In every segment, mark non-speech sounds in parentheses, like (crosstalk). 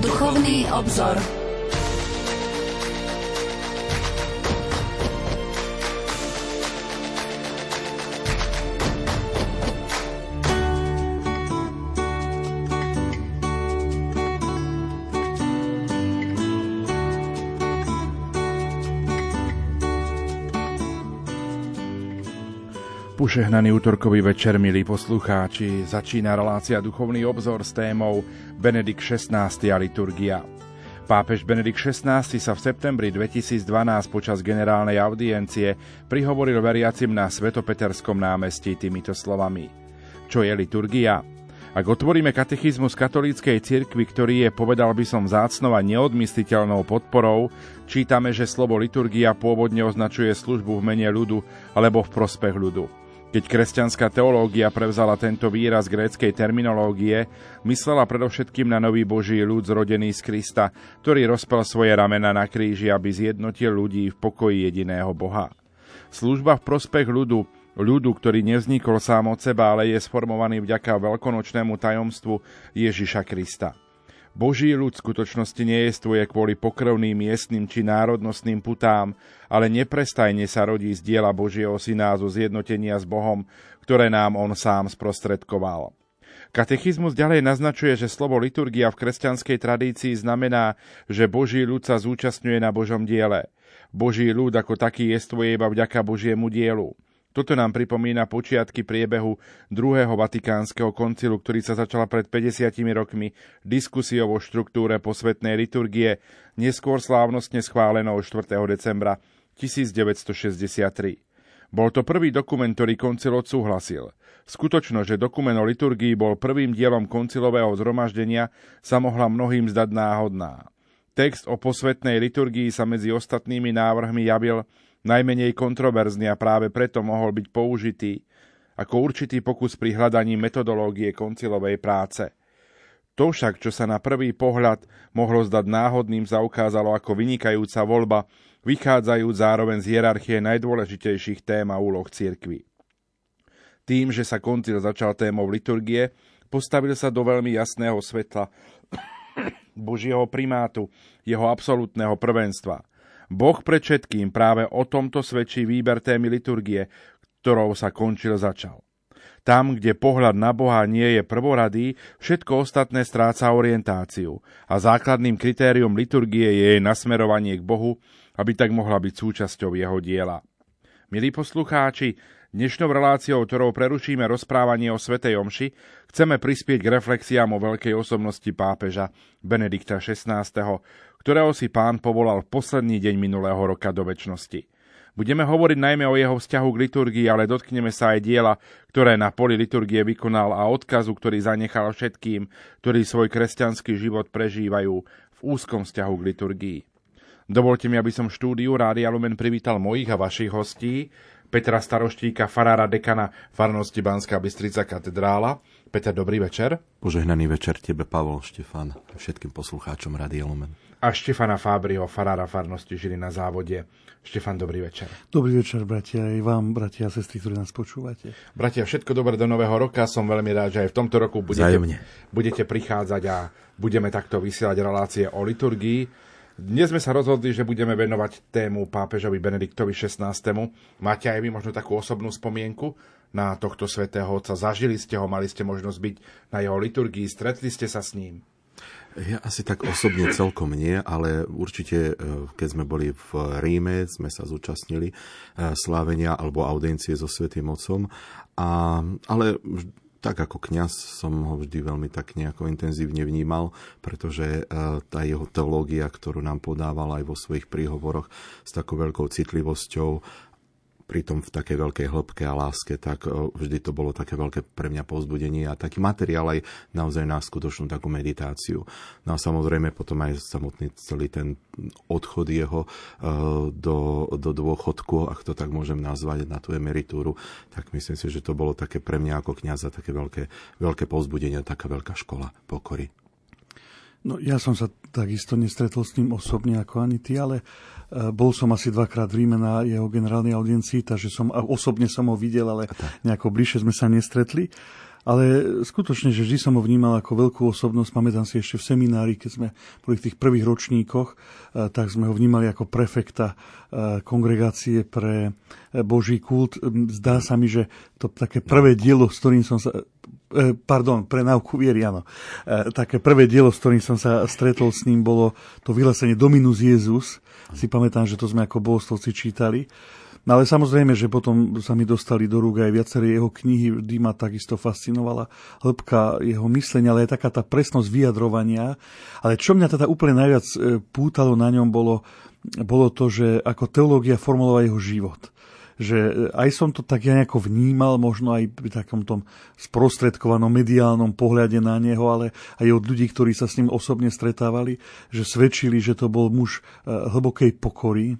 Duchovný obzor. Požehnaný útorkový večer, milí poslucháči, začína relácia Duchovný obzor s témou Benedikt XVI a liturgia. Pápež Benedikt XVI sa v septembri 2012 počas generálnej audiencie prihovoril veriacim na Svetopeterskom námestí týmito slovami. Čo je liturgia? Ak otvoríme katechizmus katolíckej cirkvi, ktorý je, povedal by som, zácnou neodmysliteľnou podporou, čítame, že slovo liturgia pôvodne označuje službu v mene ľudu alebo v prospech ľudu. Keď kresťanská teológia prevzala tento výraz gréckej terminológie, myslela predovšetkým na nový Boží ľud zrodený z Krista, ktorý rozpel svoje ramena na kríži, aby zjednotil ľudí v pokoji jediného Boha. Služba v prospech ľudu, ľudu, ktorý nevznikol sám od seba, ale je sformovaný vďaka veľkonočnému tajomstvu Ježiša Krista. Boží ľud skutočnosti nejestvuje kvôli pokrvným miestnym či národnostným putám, ale neprestajne sa rodí z diela Božieho syna zo zjednotenia s Bohom, ktoré nám on sám sprostredkoval. Katechizmus ďalej naznačuje, že slovo liturgia v kresťanskej tradícii znamená, že Boží ľud sa zúčastňuje na Božom diele. Boží ľud ako taký jestvuje iba vďaka Božiemu dielu. Toto nám pripomína počiatky priebehu druhého vatikánskeho koncilu, ktorý sa začala pred 50 rokmi diskusiou o štruktúre posvetnej liturgie, neskôr slávnostne schválenou 4. decembra 1963. Bol to prvý dokument, ktorý koncil odsúhlasil. Skutočno, že dokument o liturgii bol prvým dielom koncilového zhromaždenia, sa mohla mnohým zdať náhodná. Text o posvetnej liturgii sa medzi ostatnými návrhmi javil najmenej kontroverzný a práve preto mohol byť použitý ako určitý pokus pri hľadaní metodológie koncilovej práce. To však, čo sa na prvý pohľad mohlo zdať náhodným, sa ukázalo ako vynikajúca voľba, vychádzajúc zároveň z hierarchie najdôležitejších tém a úloh cirkvy. Tým, že sa koncil začal témou liturgie, postavil sa do veľmi jasného svetla (coughs) Božieho primátu, jeho absolútneho prvenstva – Boh pred všetkým práve o tomto svedčí výber témy liturgie, ktorou sa končil začal. Tam, kde pohľad na Boha nie je prvoradý, všetko ostatné stráca orientáciu a základným kritériom liturgie je jej nasmerovanie k Bohu, aby tak mohla byť súčasťou jeho diela. Milí poslucháči, dnešnou reláciou, ktorou prerušíme rozprávanie o Svetej Omši, chceme prispieť k reflexiám o veľkej osobnosti pápeža Benedikta XVI, ktorého si pán povolal v posledný deň minulého roka do väčšnosti. Budeme hovoriť najmä o jeho vzťahu k liturgii, ale dotkneme sa aj diela, ktoré na poli liturgie vykonal a odkazu, ktorý zanechal všetkým, ktorí svoj kresťanský život prežívajú v úzkom vzťahu k liturgii. Dovolte mi, aby som štúdiu Rádia Lumen privítal mojich a vašich hostí, Petra Staroštíka, farára dekana farnosti Banská Bystrica katedrála. Peter, dobrý večer. Požehnaný večer tebe, Pavol, Štefan všetkým poslucháčom Rádia Lumen a Štefana Fábriho, farára farnosti Žili na závode. Štefan, dobrý večer. Dobrý večer, bratia, aj vám, bratia a sestry, ktorí nás počúvate. Bratia, všetko dobré do nového roka. Som veľmi rád, že aj v tomto roku budete, budete prichádzať a budeme takto vysielať relácie o liturgii. Dnes sme sa rozhodli, že budeme venovať tému pápežovi Benediktovi XVI. Máte aj vy možno takú osobnú spomienku na tohto svätého otca? Zažili ste ho, mali ste možnosť byť na jeho liturgii, stretli ste sa s ním? Ja asi tak osobne celkom nie, ale určite, e, keď sme boli v Ríme, sme sa zúčastnili e, slávenia alebo audencie so Svetým Otcom. A, ale tak ako kňaz som ho vždy veľmi tak nejako intenzívne vnímal, pretože e, tá jeho teológia, ktorú nám podával aj vo svojich príhovoroch s takou veľkou citlivosťou pritom v takej veľkej hĺbke a láske, tak vždy to bolo také veľké pre mňa povzbudenie a taký materiál aj naozaj na skutočnú takú meditáciu. No a samozrejme potom aj samotný celý ten odchod jeho do, do dôchodku, ak to tak môžem nazvať, na tú emeritúru, tak myslím si, že to bolo také pre mňa ako kniaza také veľké, veľké povzbudenie, taká veľká škola pokory. No ja som sa takisto nestretol s ním osobne ako ani ty, ale e, bol som asi dvakrát v Ríme na jeho generálnej audiencii, takže som, osobne som ho videl, ale nejako bližšie sme sa nestretli. ale skutočne, že vždy som ho vnímal ako veľkú osobnosť. Pamätám si ešte v seminári, keď sme boli v tých prvých ročníkoch, eh, tak sme ho vnímali ako prefekta eh, kongregácie pre Boží kult. Zdá sa mi, že to také prvé dielo, s ktorým som sa pardon, pre náuku viery, áno. Také prvé dielo, s ktorým som sa stretol s ním, bolo to vyhlásenie Dominus Jezus. Si pamätám, že to sme ako bohostovci čítali. No ale samozrejme, že potom sa mi dostali do rúk aj viaceré jeho knihy, vždy ma takisto fascinovala hĺbka jeho myslenia, ale aj taká tá presnosť vyjadrovania. Ale čo mňa teda úplne najviac e, pútalo na ňom bolo, bolo to, že ako teológia formulovala jeho život že e, aj som to tak ja nejako vnímal, možno aj pri takom tom sprostredkovanom mediálnom pohľade na neho, ale aj od ľudí, ktorí sa s ním osobne stretávali, že svedčili, že to bol muž e, hlbokej pokory,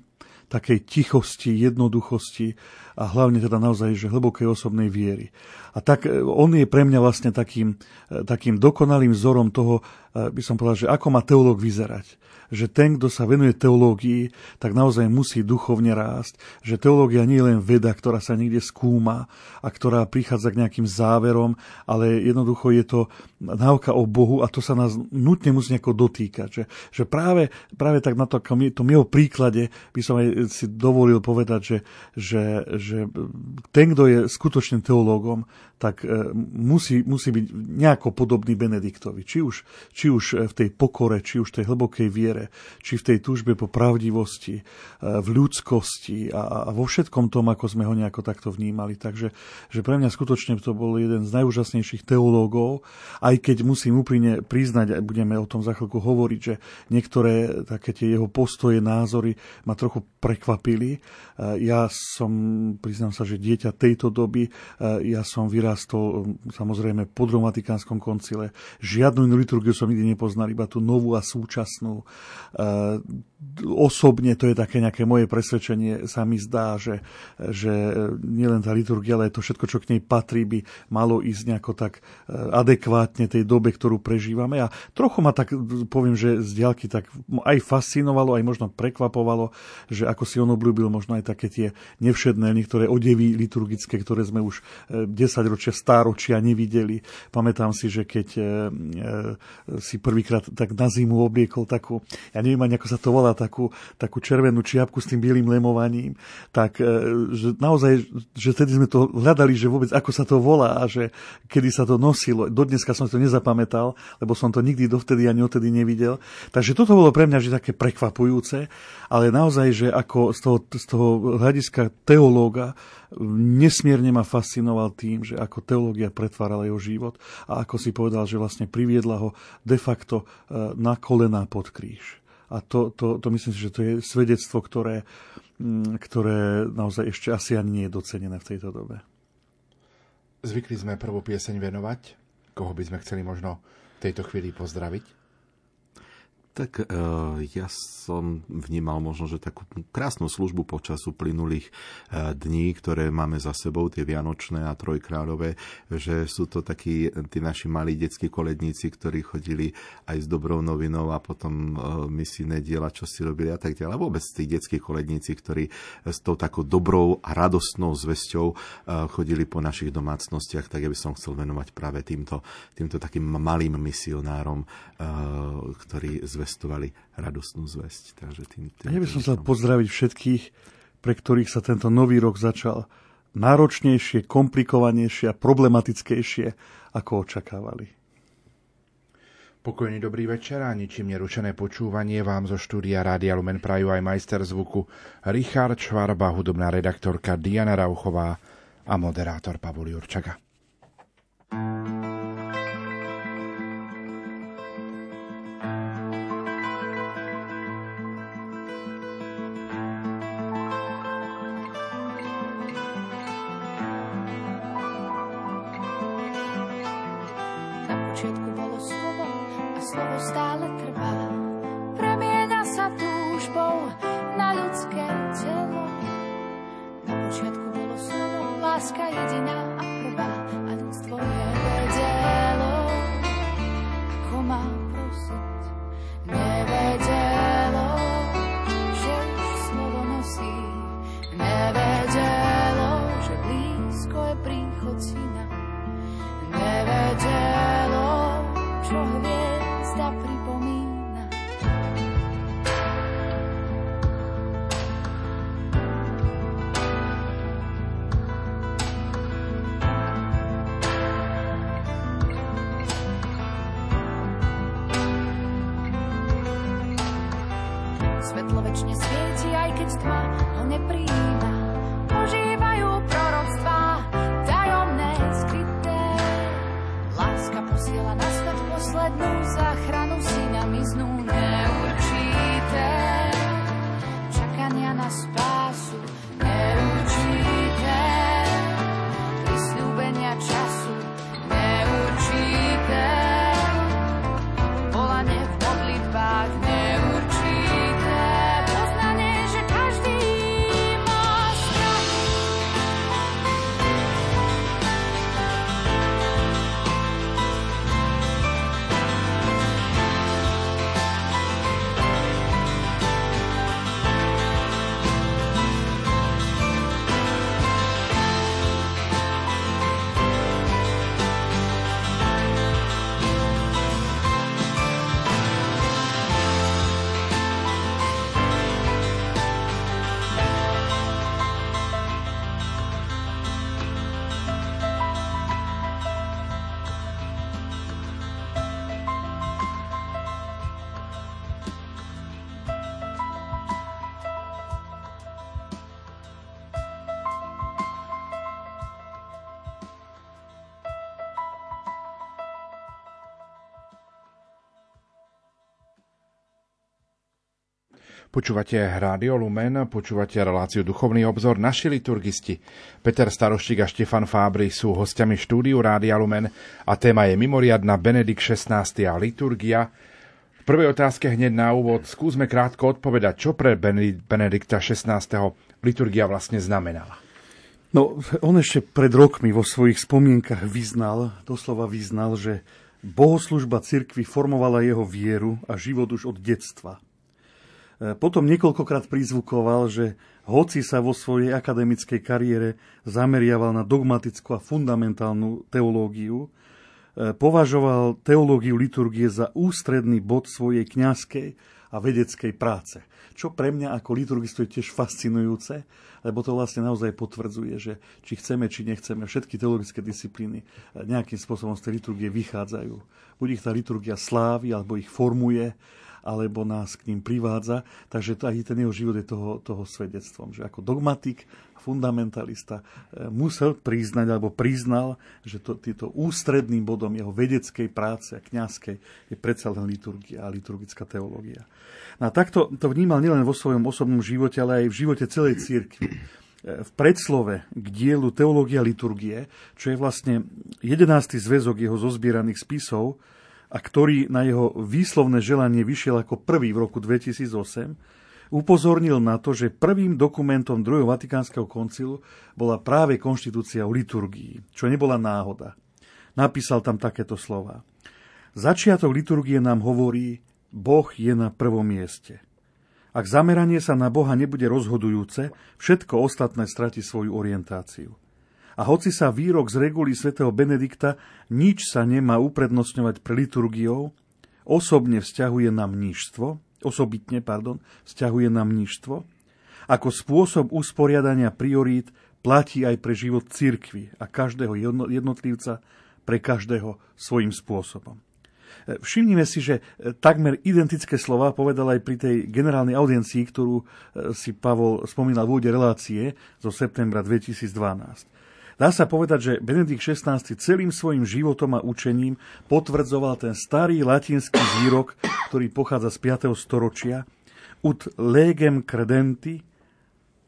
takej tichosti, jednoduchosti a hlavne teda naozaj, že hlbokej osobnej viery. A tak e, on je pre mňa vlastne takým, takým dokonalým vzorom toho, by som povedal, že ako má teológ vyzerať že ten, kto sa venuje teológii, tak naozaj musí duchovne rásť. Že teológia nie je len veda, ktorá sa niekde skúma a ktorá prichádza k nejakým záverom, ale jednoducho je to náuka o Bohu a to sa nás nutne musí nejako dotýkať. Že, že práve, práve tak na to, tom jeho príklade by som aj si dovolil povedať, že, že, že ten, kto je skutočným teológom, tak e, musí, musí byť nejako podobný Benediktovi. Či už, či už v tej pokore, či už v tej hlbokej viere, či v tej túžbe po pravdivosti, e, v ľudskosti a, a vo všetkom tom, ako sme ho nejako takto vnímali. Takže že pre mňa skutočne to bol jeden z najúžasnejších teológov, aj keď musím úprimne priznať, a budeme o tom za chvíľku hovoriť, že niektoré také tie jeho postoje, názory ma trochu prekvapili. E, ja som, priznám sa, že dieťa tejto doby, ja som vyrastol samozrejme po druhom Vatikánskom koncile. Žiadnu inú liturgiu som nikdy nepoznal, iba tú novú a súčasnú. E, osobne to je také nejaké moje presvedčenie, sa mi zdá, že, že nielen tá liturgia, ale to všetko, čo k nej patrí, by malo ísť nejako tak e, adekvátne tej dobe, ktorú prežívame. A trochu ma tak, poviem, že z diaľky tak aj fascinovalo, aj možno prekvapovalo, že ako si on obľúbil možno aj také tie nevšedné niektoré odevy liturgické, ktoré sme už 10 e, ročia, stáročia nevideli. Pamätám si, že keď e, e, si prvýkrát tak na zimu obliekol takú, ja neviem ani ako sa to volá, takú, takú červenú čiapku s tým bielým lemovaním, tak že naozaj, že vtedy sme to hľadali, že vôbec ako sa to volá a že kedy sa to nosilo. Dodneska som to nezapamätal, lebo som to nikdy dovtedy ani odtedy nevidel. Takže toto bolo pre mňa že také prekvapujúce, ale naozaj, že ako z toho, z toho hľadiska teológa nesmierne ma fascinoval tým, že ako teológia pretvárala jeho život a ako si povedal, že vlastne priviedla ho de facto e, na kolená pod kríž. A to, to, to myslím si, že to je svedectvo, ktoré, ktoré naozaj ešte asi ani nie je docenené v tejto dobe. Zvykli sme prvú pieseň venovať. Koho by sme chceli možno v tejto chvíli pozdraviť? Tak uh, ja som vnímal možno, že takú krásnu službu počas uplynulých uh, dní, ktoré máme za sebou, tie Vianočné a Trojkráľové, že sú to takí tí naši malí detskí koledníci, ktorí chodili aj s dobrou novinou a potom uh, misijné diela, čo si robili a tak ďalej. Vôbec tí detskí koledníci, ktorí s tou takou dobrou a radostnou zväzťou uh, chodili po našich domácnostiach, tak ja by som chcel venovať práve týmto, týmto takým malým misionárom, uh, ktorí zväzťujú zvestovali radostnú zväzť. Takže tým, tým, ja by som chcel pozdraviť všetkých, pre ktorých sa tento nový rok začal náročnejšie, komplikovanejšie a problematickejšie, ako očakávali. Pokojný dobrý večer a ničím nerušené počúvanie vám zo štúdia Rádia Lumen Praju aj majster zvuku Richard Švarba, hudobná redaktorka Diana Rauchová a moderátor Pavol Jurčaga. thank you Počúvate Rádio Lumen, počúvate reláciu Duchovný obzor. Naši liturgisti Peter Staroštík a Štefan Fábry sú hostiami štúdiu Rádia Lumen a téma je mimoriadna Benedikt 16. a liturgia. V prvej otázke hneď na úvod skúsme krátko odpovedať, čo pre Benedikta 16. liturgia vlastne znamenala. No, on ešte pred rokmi vo svojich spomienkach vyznal, doslova vyznal, že bohoslužba cirkvi formovala jeho vieru a život už od detstva. E, Potom niekoľkokrát prizvukoval, že hoci sa vo svojej akademickej kariére zameriaval na dogmatickú a fundamentálnu teológiu, e, považoval teológiu liturgie za ústredný bod svojej kňazskej a vedeckej práce. Čo pre mňa ako liturgistu je tiež fascinujúce, lebo to vlastne naozaj potvrdzuje, že či chceme, či nechceme, všetky teologické disciplíny e, nejakým spôsobom z tej liturgie vychádzajú. Buď ich tá liturgia slávi, alebo ich formuje, alebo nás k ním privádza. Takže to, aj ten jeho život je toho, toho svedectvom, že ako dogmatik, fundamentalista e, musel priznať, alebo priznal, že to, týto ústredným bodom jeho vedeckej práce a kňazskej je predsa len liturgia a liturgická teológia. No a takto to vnímal nielen vo svojom osobnom živote, ale aj v živote celej církvy e, v predslove k dielu Teológia liturgie, čo je vlastne 11. zväzok jeho zozbieraných spisov, a ktorý na jeho výslovné želanie vyšiel ako prvý v roku 2008, upozornil na to, že prvým dokumentom druhého Vatikánskeho koncilu bola práve konštitúcia o liturgii, čo nebola náhoda. Napísal tam takéto slova. Začiatok liturgie nám hovorí, Boh je na prvom mieste. Ak zameranie sa na Boha nebude rozhodujúce, všetko ostatné strati svoju orientáciu. A hoci sa výrok z reguly svätého Benedikta nič sa nemá uprednostňovať pre liturgiou, osobne vzťahuje na mníštvo, osobitne, pardon, vzťahuje na mníštvo, ako spôsob usporiadania priorít platí aj pre život cirkvy a každého jednotlivca pre každého svojím spôsobom. Všimnime si, že takmer identické slova povedal aj pri tej generálnej audiencii, ktorú si Pavol spomínal v úvode relácie zo septembra 2012. Dá sa povedať, že Benedikt XVI celým svojim životom a učením potvrdzoval ten starý latinský výrok, ktorý pochádza z 5. storočia ut legem credenti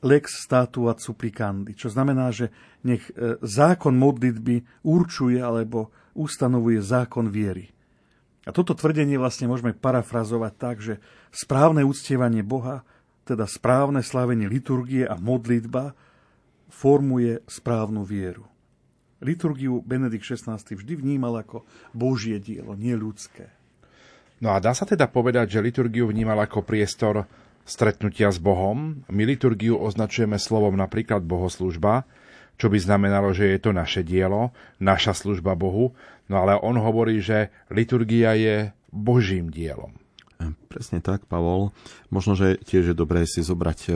lex statuat supplicandi, čo znamená, že nech e, zákon modlitby určuje alebo ustanovuje zákon viery. A toto tvrdenie vlastne môžeme parafrazovať tak, že správne uctievanie Boha, teda správne slávenie liturgie a modlitba formuje správnu vieru. Liturgiu Benedikt XVI vždy vnímal ako Božie dielo, nie ľudské. No a dá sa teda povedať, že liturgiu vnímal ako priestor stretnutia s Bohom. My liturgiu označujeme slovom napríklad bohoslužba, čo by znamenalo, že je to naše dielo, naša služba Bohu, no ale on hovorí, že liturgia je Božím dielom. Presne tak, Pavol. Možno, že tiež je dobré si zobrať e,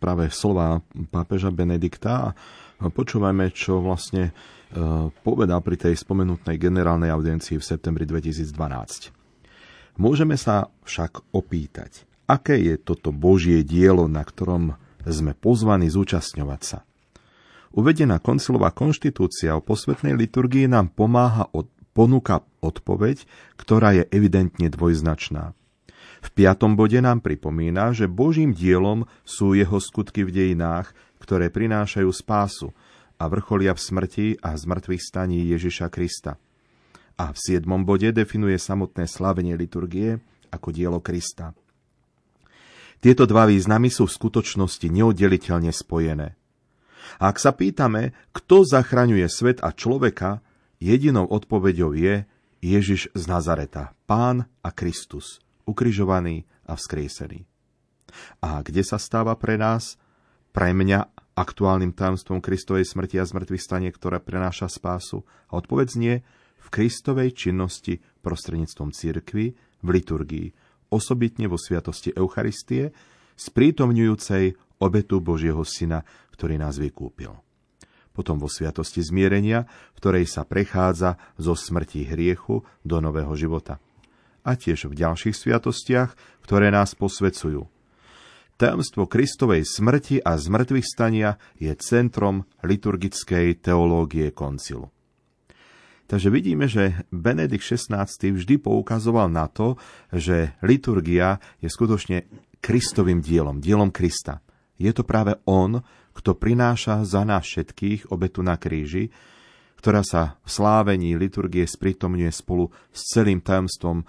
práve slova pápeža Benedikta a počúvajme, čo vlastne e, povedal pri tej spomenutnej generálnej audiencii v septembri 2012. Môžeme sa však opýtať, Aké je toto Božie dielo, na ktorom sme pozvaní zúčastňovať sa? Uvedená koncilová konštitúcia o posvetnej liturgii nám pomáha od, ponúka odpoveď, ktorá je evidentne dvojznačná. V piatom bode nám pripomína, že Božím dielom sú jeho skutky v dejinách, ktoré prinášajú spásu a vrcholia v smrti a zmrtvých staní Ježiša Krista. A v siedmom bode definuje samotné slavenie liturgie ako dielo Krista. Tieto dva významy sú v skutočnosti neoddeliteľne spojené. A ak sa pýtame, kto zachraňuje svet a človeka, jedinou odpoveďou je Ježiš z Nazareta, Pán a Kristus, ukrižovaný a vzkriesený. A kde sa stáva pre nás, pre mňa, aktuálnym tajomstvom Kristovej smrti a zmrtvých stanie, ktoré prenáša spásu? A odpoveď nie v Kristovej činnosti prostredníctvom cirkvy v liturgii, osobitne vo sviatosti Eucharistie, sprítomňujúcej obetu Božieho Syna, ktorý nás vykúpil. Potom vo sviatosti zmierenia, v ktorej sa prechádza zo smrti hriechu do nového života. A tiež v ďalších sviatostiach, ktoré nás posvecujú. Tajomstvo Kristovej smrti a zmrtvých stania je centrom liturgickej teológie koncilu. Takže vidíme, že Benedikt XVI vždy poukazoval na to, že liturgia je skutočne Kristovým dielom, dielom Krista. Je to práve On, kto prináša za nás všetkých obetu na kríži, ktorá sa v slávení liturgie sprítomňuje spolu s celým tajomstvom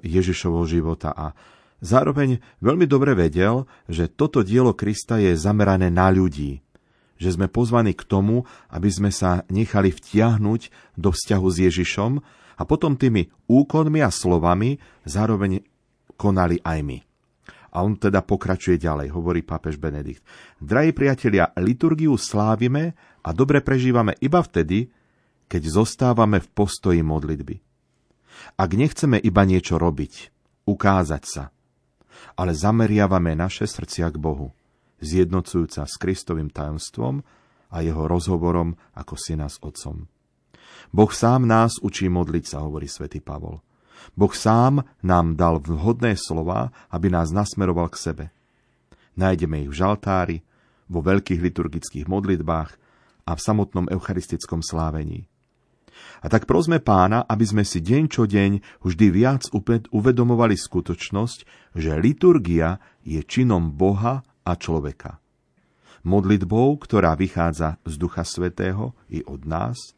Ježišovho života a zároveň veľmi dobre vedel, že toto dielo Krista je zamerané na ľudí, že sme pozvaní k tomu, aby sme sa nechali vtiahnuť do vzťahu s Ježišom a potom tými úkonmi a slovami zároveň konali aj my. A on teda pokračuje ďalej, hovorí pápež Benedikt. Drahí priatelia, liturgiu slávime a dobre prežívame iba vtedy, keď zostávame v postoji modlitby. Ak nechceme iba niečo robiť, ukázať sa, ale zameriavame naše srdcia k Bohu, zjednocujúca s Kristovým tajomstvom a jeho rozhovorom ako syna s otcom. Boh sám nás učí modliť sa, hovorí svätý Pavol. Boh sám nám dal vhodné slova, aby nás nasmeroval k sebe. Nájdeme ich v žaltári, vo veľkých liturgických modlitbách a v samotnom eucharistickom slávení. A tak prosme pána, aby sme si deň čo deň vždy viac uvedomovali skutočnosť, že liturgia je činom Boha a človeka. Modlitbou, ktorá vychádza z Ducha Svetého i od nás,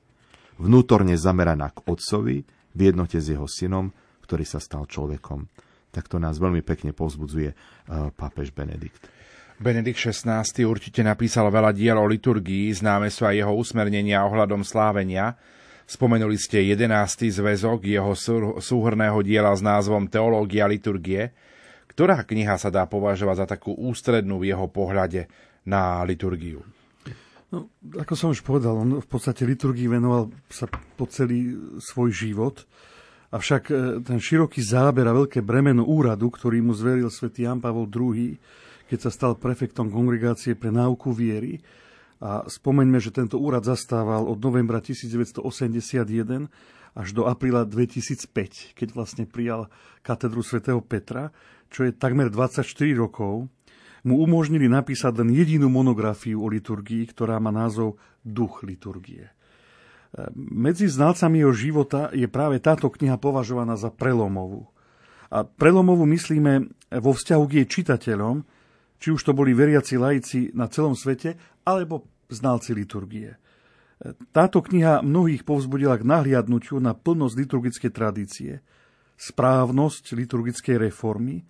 vnútorne zameraná k Otcovi, v jednote s jeho synom, ktorý sa stal človekom. Tak to nás veľmi pekne povzbudzuje eh, pápež Benedikt. Benedikt XVI určite napísal veľa diel o liturgii, známe sú aj jeho usmernenia ohľadom slávenia. Spomenuli ste 11. zväzok jeho súhrného diela s názvom Teológia liturgie. Ktorá kniha sa dá považovať za takú ústrednú v jeho pohľade na liturgiu? No, ako som už povedal, on v podstate liturgii venoval sa po celý svoj život. Avšak e, ten široký záber a veľké bremeno úradu, ktorý mu zveril svätý Jan Pavol II, keď sa stal prefektom kongregácie pre náuku viery, a spomeňme, že tento úrad zastával od novembra 1981 až do apríla 2005, keď vlastne prijal katedru svätého Petra, čo je takmer 24 rokov, mu umožnili napísať len jedinú monografiu o liturgii, ktorá má názov Duch liturgie. Medzi znalcami jeho života je práve táto kniha považovaná za prelomovú. A prelomovú myslíme vo vzťahu k jej čitateľom, či už to boli veriaci laici na celom svete, alebo znalci liturgie. Táto kniha mnohých povzbudila k nahliadnutiu na plnosť liturgickej tradície, správnosť liturgickej reformy,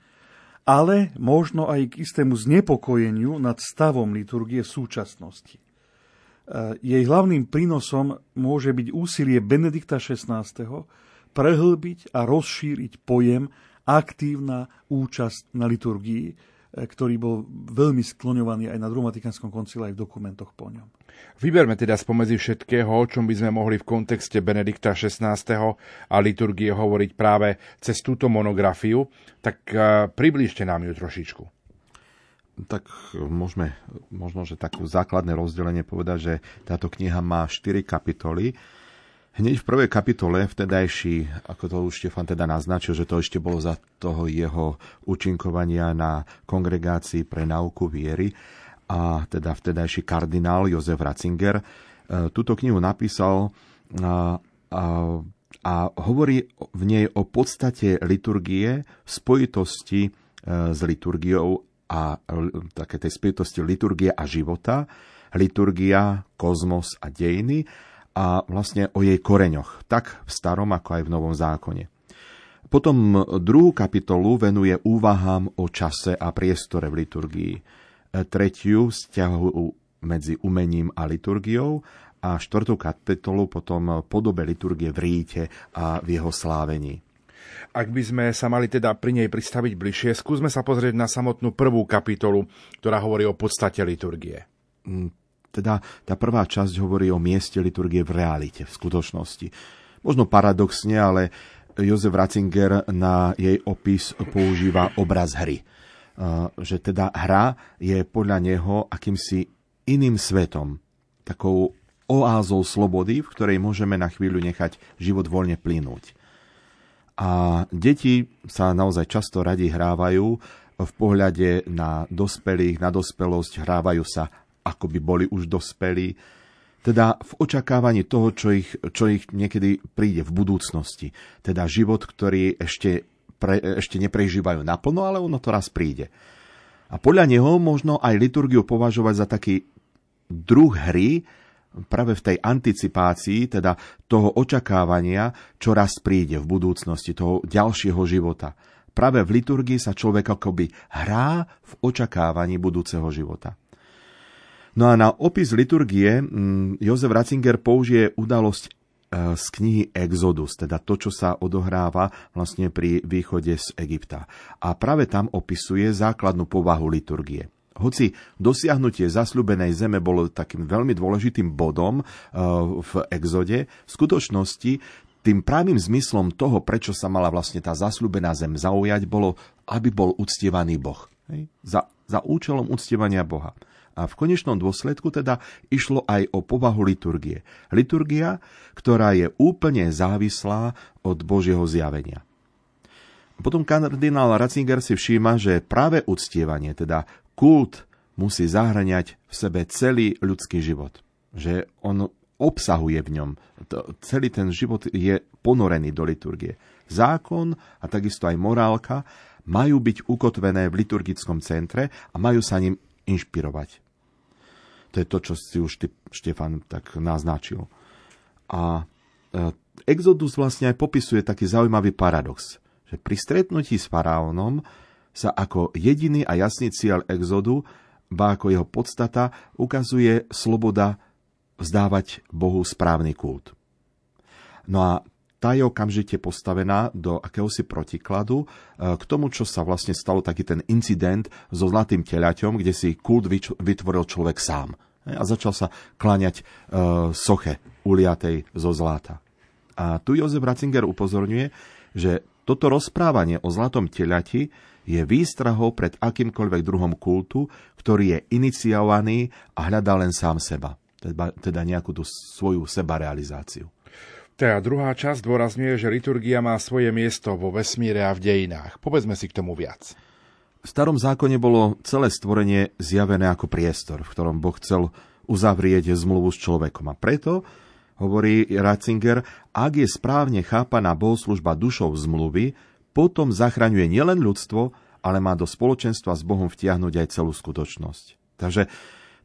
ale možno aj k istému znepokojeniu nad stavom liturgie v súčasnosti. E, jej hlavným prínosom môže byť úsilie Benedikta XVI. prehlbiť a rozšíriť pojem aktívna účasť na liturgii, ktorý bol veľmi skloňovaný aj na druhom Vatikánskom koncile aj v dokumentoch po ňom. Vyberme teda spomedzi všetkého, o čom by sme mohli v kontexte Benedikta XVI. a liturgie hovoriť práve cez túto monografiu, tak e, približte nám ju trošičku. Tak môžeme, možno, že takú základné rozdelenie povedať, že táto kniha má 4 kapitoly. Hneď v prvej kapitole vtedajší, ako to už Štefan teda naznačil, že to ešte bolo za toho jeho účinkovania na kongregácii pre nauku viery a teda vtedajší kardinál Jozef Ratzinger e, túto knihu napísal a, a, a hovorí v nej o podstate liturgie spojitosti e, s liturgiou a také tej spojitosti liturgie a života, liturgia, kozmos a dejiny a vlastne o jej koreňoch, tak v starom ako aj v novom zákone. Potom druhú kapitolu venuje úvahám o čase a priestore v liturgii. Tretiu vzťahu medzi umením a liturgiou a štvrtú kapitolu potom podobe liturgie v ríte a v jeho slávení. Ak by sme sa mali teda pri nej pristaviť bližšie, skúsme sa pozrieť na samotnú prvú kapitolu, ktorá hovorí o podstate liturgie. Teda tá prvá časť hovorí o mieste liturgie v realite, v skutočnosti. Možno paradoxne, ale Jozef Ratzinger na jej opis používa obraz hry. Že teda hra je podľa neho akýmsi iným svetom, takou oázou slobody, v ktorej môžeme na chvíľu nechať život voľne plynúť. A deti sa naozaj často radi hrávajú v pohľade na dospelých, na dospelosť, hrávajú sa ako by boli už dospelí, teda v očakávaní toho, čo ich, čo ich niekedy príde v budúcnosti. Teda život, ktorý ešte, pre, ešte neprežívajú naplno, ale ono to raz príde. A podľa neho možno aj liturgiu považovať za taký druh hry, práve v tej anticipácii, teda toho očakávania, čo raz príde v budúcnosti, toho ďalšieho života. Práve v liturgii sa človek akoby hrá v očakávaní budúceho života. No a na opis liturgie mm, Jozef Ratzinger použije udalosť e, z knihy Exodus, teda to, čo sa odohráva vlastne pri východe z Egypta. A práve tam opisuje základnú povahu liturgie. Hoci dosiahnutie zasľubenej zeme bolo takým veľmi dôležitým bodom e, v Exode, v skutočnosti tým právým zmyslom toho, prečo sa mala vlastne tá zasľubená zem zaujať, bolo, aby bol uctievaný Boh. Hej? Za, za účelom uctievania Boha. A v konečnom dôsledku teda išlo aj o povahu liturgie. Liturgia, ktorá je úplne závislá od Božieho zjavenia. Potom kardinál Ratzinger si všíma, že práve uctievanie, teda kult, musí zahraniať v sebe celý ľudský život. Že on obsahuje v ňom. Celý ten život je ponorený do liturgie. Zákon a takisto aj morálka majú byť ukotvené v liturgickom centre a majú sa ním inšpirovať. To je to, čo si už Štefan, tak naznačil. A e, Exodus vlastne aj popisuje taký zaujímavý paradox, že pri stretnutí s faraónom sa ako jediný a jasný cieľ Exodu, ba ako jeho podstata, ukazuje sloboda vzdávať Bohu správny kult. No a tá je okamžite postavená do akéhosi protikladu e, k tomu, čo sa vlastne stalo taký ten incident so zlatým telaťom, kde si kult vytvoril človek sám. A začal sa kláňať e, soche uliatej zo zlata. A tu Jozef Ratzinger upozorňuje, že toto rozprávanie o zlatom teľati je výstrahou pred akýmkoľvek druhom kultu, ktorý je iniciovaný a hľadá len sám seba. Teda, teda nejakú tú svoju sebarealizáciu. Tá druhá časť dôrazňuje, že liturgia má svoje miesto vo vesmíre a v dejinách. Povedzme si k tomu viac. V starom zákone bolo celé stvorenie zjavené ako priestor, v ktorom Boh chcel uzavrieť zmluvu s človekom. A preto, hovorí Ratzinger, ak je správne chápaná bohoslužba dušou zmluvy, potom zachraňuje nielen ľudstvo, ale má do spoločenstva s Bohom vtiahnuť aj celú skutočnosť. Takže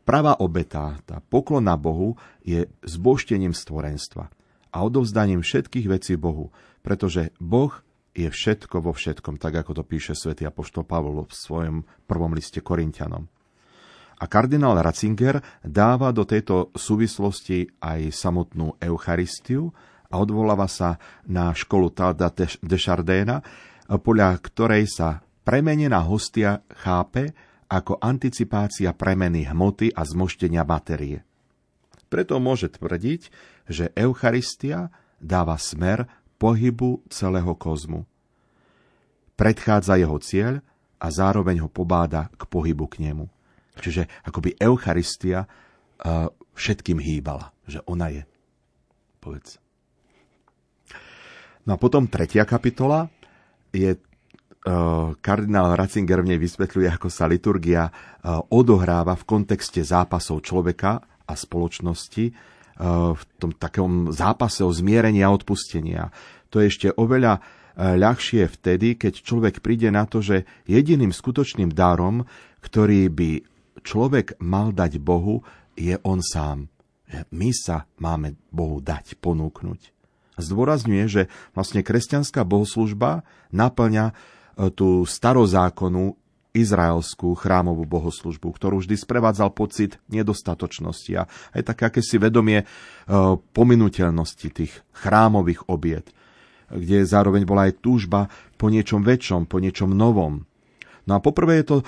pravá obeta, tá poklona Bohu, je zboštením stvorenstva a odovzdaním všetkých vecí Bohu, pretože Boh je všetko vo všetkom, tak ako to píše svätý Apoštol Pavol v svojom prvom liste Korintianom. A kardinál Ratzinger dáva do tejto súvislosti aj samotnú Eucharistiu a odvoláva sa na školu Talda de Chardéna, podľa ktorej sa premenená hostia chápe ako anticipácia premeny hmoty a zmoštenia batérie. Preto môže tvrdiť, že Eucharistia dáva smer pohybu celého kozmu. Predchádza jeho cieľ a zároveň ho pobáda k pohybu k nemu. Čiže akoby Eucharistia uh, všetkým hýbala, že ona je. Povedz. No a potom tretia kapitola je kardinál Ratzinger v nej vysvetľuje, ako sa liturgia odohráva v kontexte zápasov človeka a spoločnosti, v tom takom zápase o zmierenie a odpustenia. To je ešte oveľa ľahšie vtedy, keď človek príde na to, že jediným skutočným darom, ktorý by človek mal dať Bohu, je on sám. My sa máme Bohu dať, ponúknuť. Zdôrazňuje, že vlastne kresťanská bohoslužba naplňa E, tú starozákonu izraelskú chrámovú bohoslužbu, ktorú vždy sprevádzal pocit nedostatočnosti a aj také akési vedomie e, pominuteľnosti tých chrámových obiet, kde zároveň bola aj túžba po niečom väčšom, po niečom novom. No a poprvé je to e,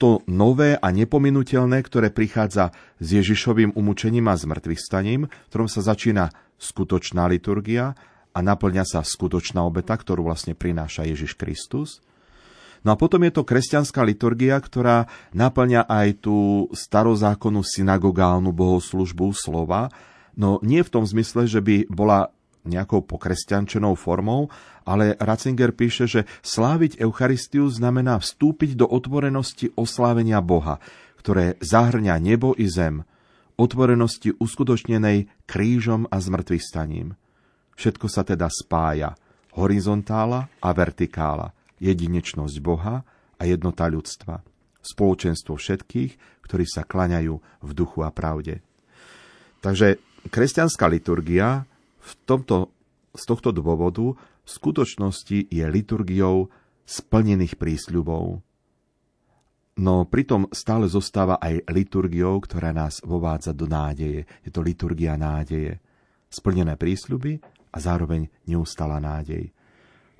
to nové a nepominuteľné, ktoré prichádza s Ježišovým umúčením a zmrtvých staním, v ktorom sa začína skutočná liturgia a naplňa sa skutočná obeta, ktorú vlastne prináša Ježiš Kristus. No a potom je to kresťanská liturgia, ktorá naplňa aj tú starozákonnú synagogálnu bohoslužbu slova, no nie v tom zmysle, že by bola nejakou pokresťančenou formou, ale Ratzinger píše, že sláviť Eucharistiu znamená vstúpiť do otvorenosti oslávenia Boha, ktoré zahrňa nebo i zem, otvorenosti uskutočnenej krížom a zmrtvých staním. Všetko sa teda spája. Horizontála a vertikála. Jedinečnosť Boha a jednota ľudstva. Spoločenstvo všetkých, ktorí sa klaňajú v duchu a pravde. Takže kresťanská liturgia v tomto, z tohto dôvodu v skutočnosti je liturgiou splnených prísľubov. No pritom stále zostáva aj liturgiou, ktorá nás vovádza do nádeje. Je to liturgia nádeje. Splnené prísľuby a zároveň neustala nádej.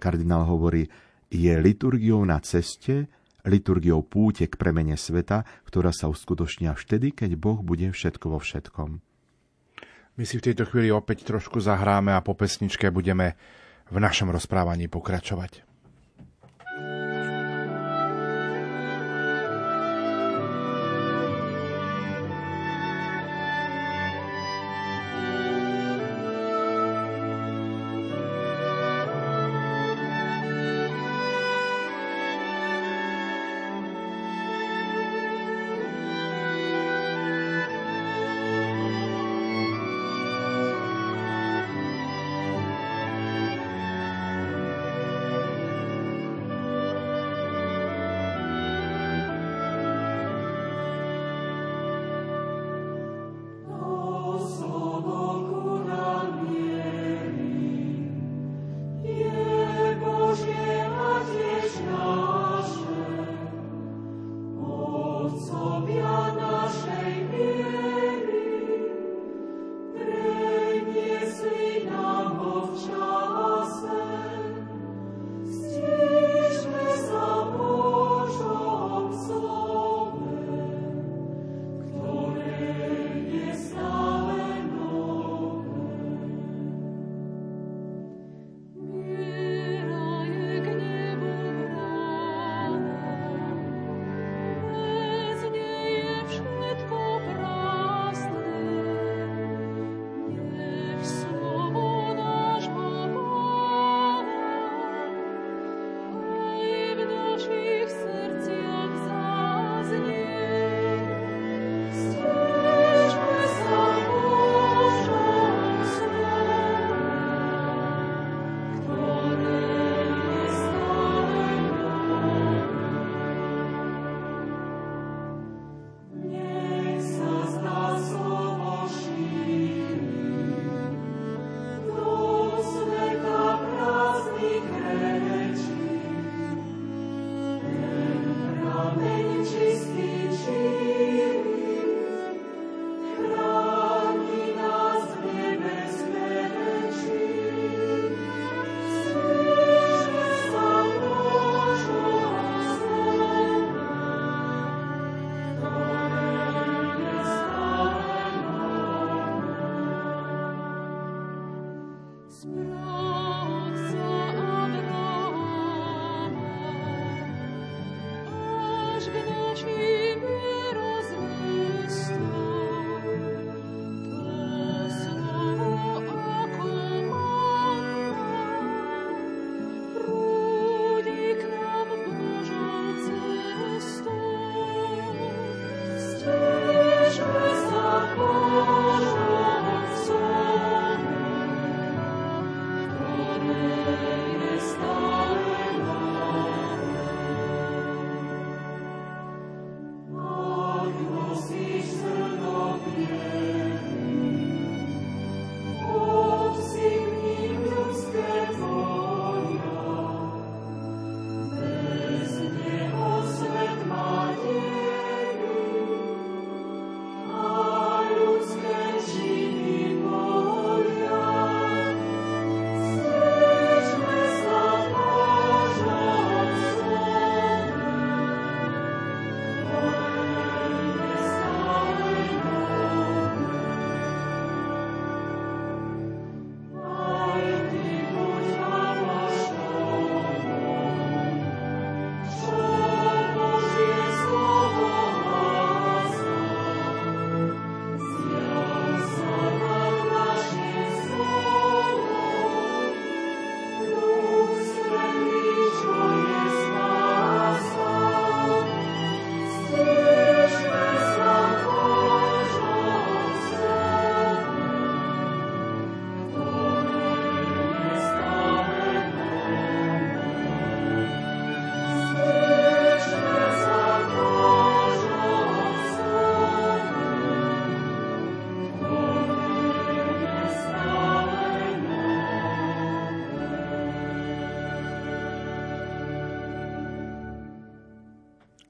Kardinál hovorí, je liturgiou na ceste, liturgiou púte k premene sveta, ktorá sa uskutočnia vtedy, keď Boh bude všetko vo všetkom. My si v tejto chvíli opäť trošku zahráme a po pesničke budeme v našom rozprávaní pokračovať.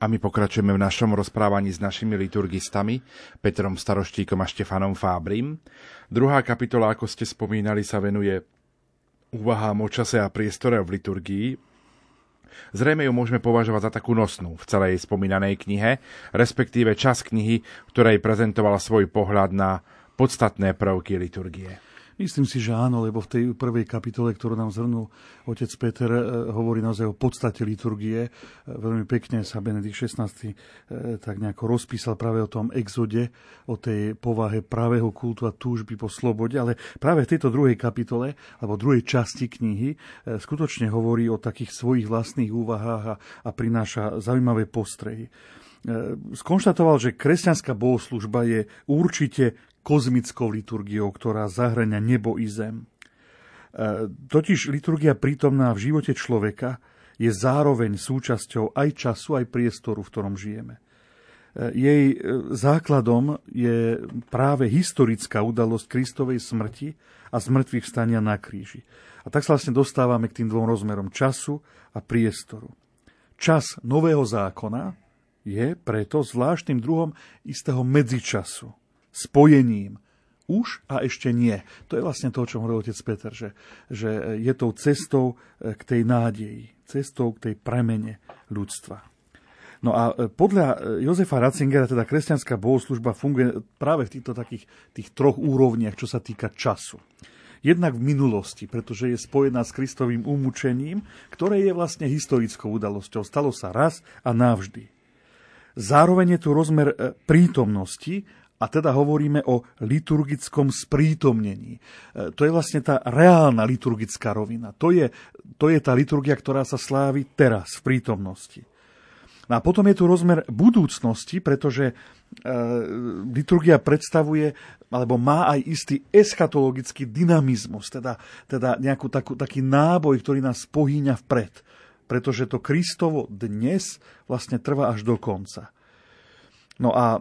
A my pokračujeme v našom rozprávaní s našimi liturgistami, Petrom Staroštíkom a Štefanom Fábrim. Druhá kapitola, ako ste spomínali, sa venuje úvahám o čase a priestore v liturgii. Zrejme ju môžeme považovať za takú nosnú v celej spomínanej knihe, respektíve čas knihy, ktorej prezentovala svoj pohľad na podstatné prvky liturgie. Myslím si, že áno, lebo v tej prvej kapitole, ktorú nám zhrnul otec Peter, e, hovorí naozaj o podstate liturgie. E, veľmi pekne sa Benedikt XVI e, tak nejako rozpísal práve o tom exode, o tej povahe pravého kultu a túžby po slobode, ale práve v tejto druhej kapitole, alebo druhej časti knihy, skutočne hovorí o takých svojich vlastných úvahách a, a prináša zaujímavé postrehy skonštatoval, že kresťanská bohoslužba je určite kozmickou liturgiou, ktorá zahrania nebo i zem. E, totiž liturgia prítomná v živote človeka je zároveň súčasťou aj času, aj priestoru, v ktorom žijeme. E, jej e, základom je práve historická udalosť Kristovej smrti a zmrtvých stania na kríži. A tak sa vlastne dostávame k tým dvom rozmerom času a priestoru. Čas nového zákona je preto zvláštnym druhom istého medzičasu spojením. Už a ešte nie. To je vlastne to, o čom hovoril otec Peter, že, že je tou cestou e, k tej nádeji, cestou k tej premene ľudstva. No a e, podľa e, Jozefa Ratzingera teda kresťanská bohoslužba funguje práve v týchto takých tých troch úrovniach, čo sa týka času. Jednak v minulosti, pretože je spojená s Kristovým umúčením, ktoré je vlastne historickou udalosťou. Stalo sa raz a navždy. Zároveň je tu rozmer prítomnosti, a teda hovoríme o liturgickom sprítomnení. E, to je vlastne tá reálna liturgická rovina. To je, to je tá liturgia, ktorá sa slávi teraz, v prítomnosti. No a potom je tu rozmer budúcnosti, pretože e, liturgia predstavuje, alebo má aj istý eschatologický dynamizmus, teda, teda nejakú takú, taký náboj, ktorý nás pohýňa vpred. Pretože to Kristovo dnes vlastne trvá až do konca. No a e,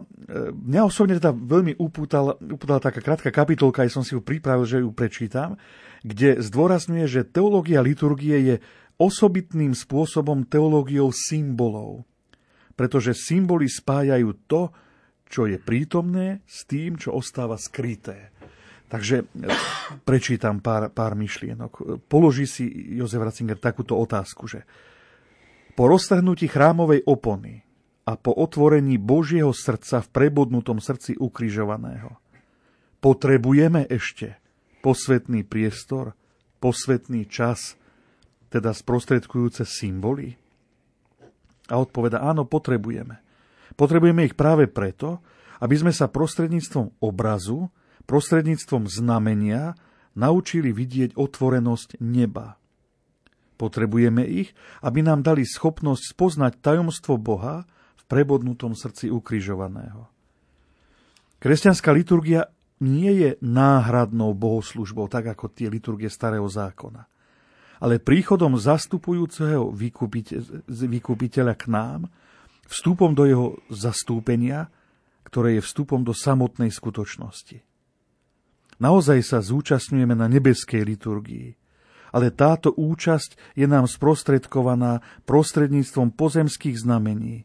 mňa osobne teda veľmi upútala, upútala taká krátka kapitolka, aj som si ju pripravil, že ju prečítam, kde zdôrazňuje, že teológia liturgie je osobitným spôsobom teológiou symbolov. Pretože symboly spájajú to, čo je prítomné, s tým, čo ostáva skryté. Takže e, prečítam pár, pár myšlienok. Položí si Jozef Ratzinger takúto otázku, že po roztrhnutí chrámovej opony a po otvorení Božieho srdca v prebodnutom srdci ukrižovaného. Potrebujeme ešte posvetný priestor, posvetný čas, teda sprostredkujúce symboly? A odpoveda, áno, potrebujeme. Potrebujeme ich práve preto, aby sme sa prostredníctvom obrazu, prostredníctvom znamenia naučili vidieť otvorenosť neba. Potrebujeme ich, aby nám dali schopnosť spoznať tajomstvo Boha, prebodnutom srdci ukrižovaného. Kresťanská liturgia nie je náhradnou bohoslužbou, tak ako tie liturgie starého zákona. Ale príchodom zastupujúceho vykupiteľa k nám, vstupom do jeho zastúpenia, ktoré je vstupom do samotnej skutočnosti. Naozaj sa zúčastňujeme na nebeskej liturgii, ale táto účasť je nám sprostredkovaná prostredníctvom pozemských znamení,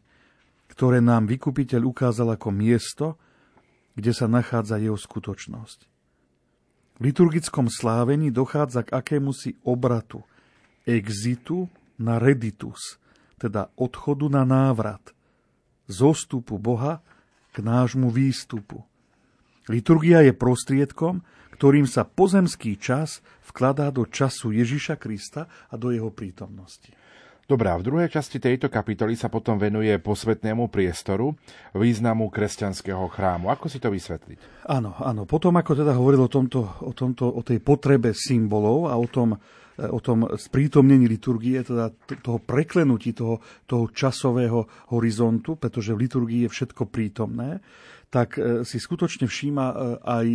ktoré nám vykupiteľ ukázal ako miesto, kde sa nachádza jeho skutočnosť. V liturgickom slávení dochádza k akémusi obratu, exitu na reditus, teda odchodu na návrat, zostupu Boha k nášmu výstupu. Liturgia je prostriedkom, ktorým sa pozemský čas vkladá do času Ježiša Krista a do jeho prítomnosti. Dobrá, v druhej časti tejto kapitoly sa potom venuje posvetnému priestoru, významu kresťanského chrámu. Ako si to vysvetliť? Áno, áno. Potom, ako teda hovoril o, tomto, o, tomto, o tej potrebe symbolov a o tom, e, o tom sprítomnení liturgie, teda toho preklenutí toho, toho časového horizontu, pretože v liturgii je všetko prítomné, tak e, si skutočne všíma e, aj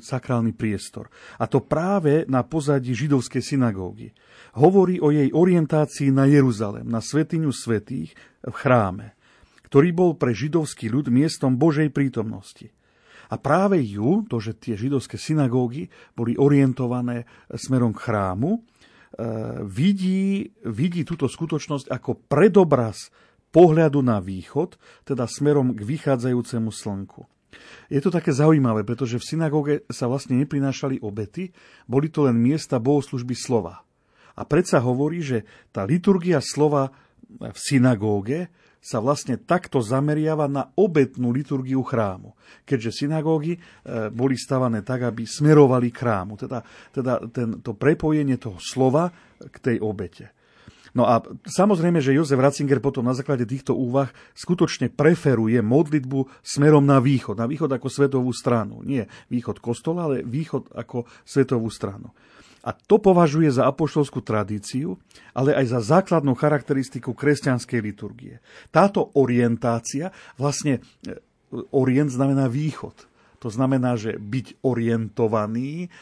sakrálny priestor. A to práve na pozadí židovskej synagógy hovorí o jej orientácii na Jeruzalem, na svetiňu svetých v chráme, ktorý bol pre židovský ľud miestom Božej prítomnosti. A práve ju, to, že tie židovské synagógy boli orientované smerom k chrámu, e, vidí, vidí túto skutočnosť ako predobraz pohľadu na východ, teda smerom k vychádzajúcemu slnku. Je to také zaujímavé, pretože v synagóge sa vlastne neprinášali obety, boli to len miesta bohoslužby slova. A predsa hovorí, že tá liturgia slova v synagóge sa vlastne takto zameriava na obetnú liturgiu chrámu. Keďže synagógy e, boli stavané tak, aby smerovali k chrámu. Teda, teda ten, to prepojenie toho slova k tej obete. No a samozrejme, že Jozef Ratzinger potom na základe týchto úvah skutočne preferuje modlitbu smerom na východ. Na východ ako svetovú stranu. Nie východ kostola, ale východ ako svetovú stranu. A to považuje za apoštolskú tradíciu, ale aj za základnú charakteristiku kresťanskej liturgie. Táto orientácia, vlastne e, orient znamená východ. To znamená, že byť orientovaný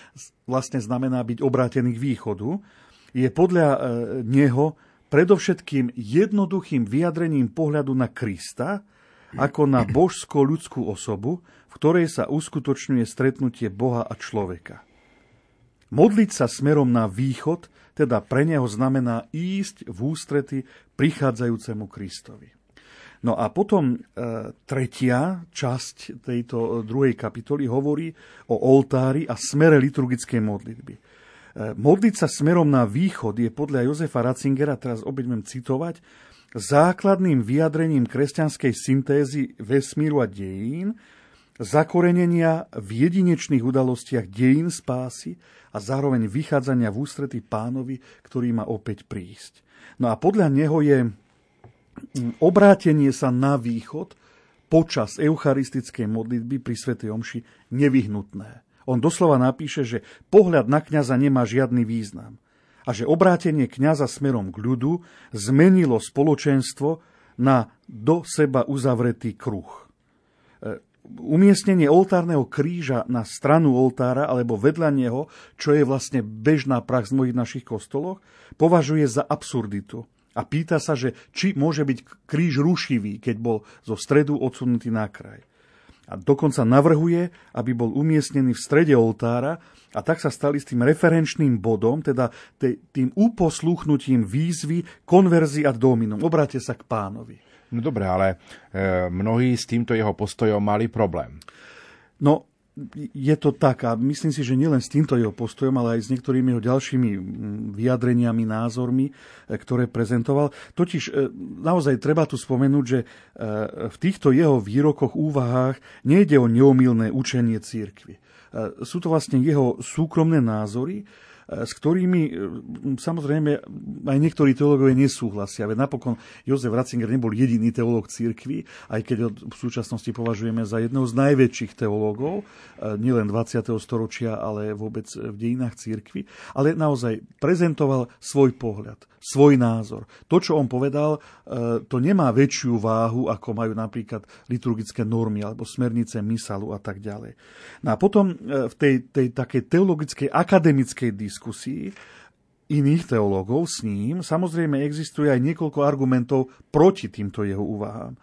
vlastne znamená byť obrátený k východu je podľa e, neho predovšetkým jednoduchým vyjadrením pohľadu na Krista ako na božsko-ľudskú osobu, v ktorej sa uskutočňuje stretnutie Boha a človeka. Modliť sa smerom na východ teda pre neho znamená ísť v ústrety prichádzajúcemu Kristovi. No a potom e, tretia časť tejto druhej kapitoly hovorí o oltári a smere liturgickej modlitby. Modliť sa smerom na východ je podľa Jozefa Ratzingera, teraz opäť citovať, základným vyjadrením kresťanskej syntézy vesmíru a dejín, zakorenenia v jedinečných udalostiach dejín spásy a zároveň vychádzania v ústrety pánovi, ktorý má opäť prísť. No a podľa neho je mm, obrátenie sa na východ počas eucharistickej modlitby pri Svetej Omši nevyhnutné. On doslova napíše, že pohľad na kňaza nemá žiadny význam a že obrátenie kňaza smerom k ľudu zmenilo spoločenstvo na do seba uzavretý kruh. Umiestnenie oltárneho kríža na stranu oltára alebo vedľa neho, čo je vlastne bežná prax v mnohých našich kostoloch, považuje za absurditu. A pýta sa, že či môže byť kríž rušivý, keď bol zo stredu odsunutý na kraj a dokonca navrhuje, aby bol umiestnený v strede oltára a tak sa stali s tým referenčným bodom, teda tým uposluchnutím výzvy, konverzii a dominom. Obráte sa k pánovi. No dobre, ale e, mnohí s týmto jeho postojom mali problém. No, je to tak a myslím si, že nielen s týmto jeho postojom, ale aj s niektorými jeho ďalšími vyjadreniami, názormi, e, ktoré prezentoval. Totiž e, naozaj treba tu spomenúť, že v týchto jeho výrokoch, úvahách nejde o neomilné učenie církvy. Sú to vlastne jeho súkromné názory, s ktorými e, samozrejme aj niektorí teológovia nesúhlasia. Veď napokon Jozef Ratzinger nebol jediný teológ církvy, aj keď ho v súčasnosti považujeme za jedného z najväčších teológov, e, nielen 20. storočia, ale vôbec v dejinách církvy. Ale naozaj prezentoval svoj pohľad, svoj názor. To, čo on povedal, e, to nemá väčšiu váhu, ako majú napríklad liturgické normy alebo smernice mysalu a tak ďalej. No a potom v tej, tej takej teologickej akademickej diskusii iných teológov s ním, samozrejme existuje aj niekoľko argumentov proti týmto jeho úvahám.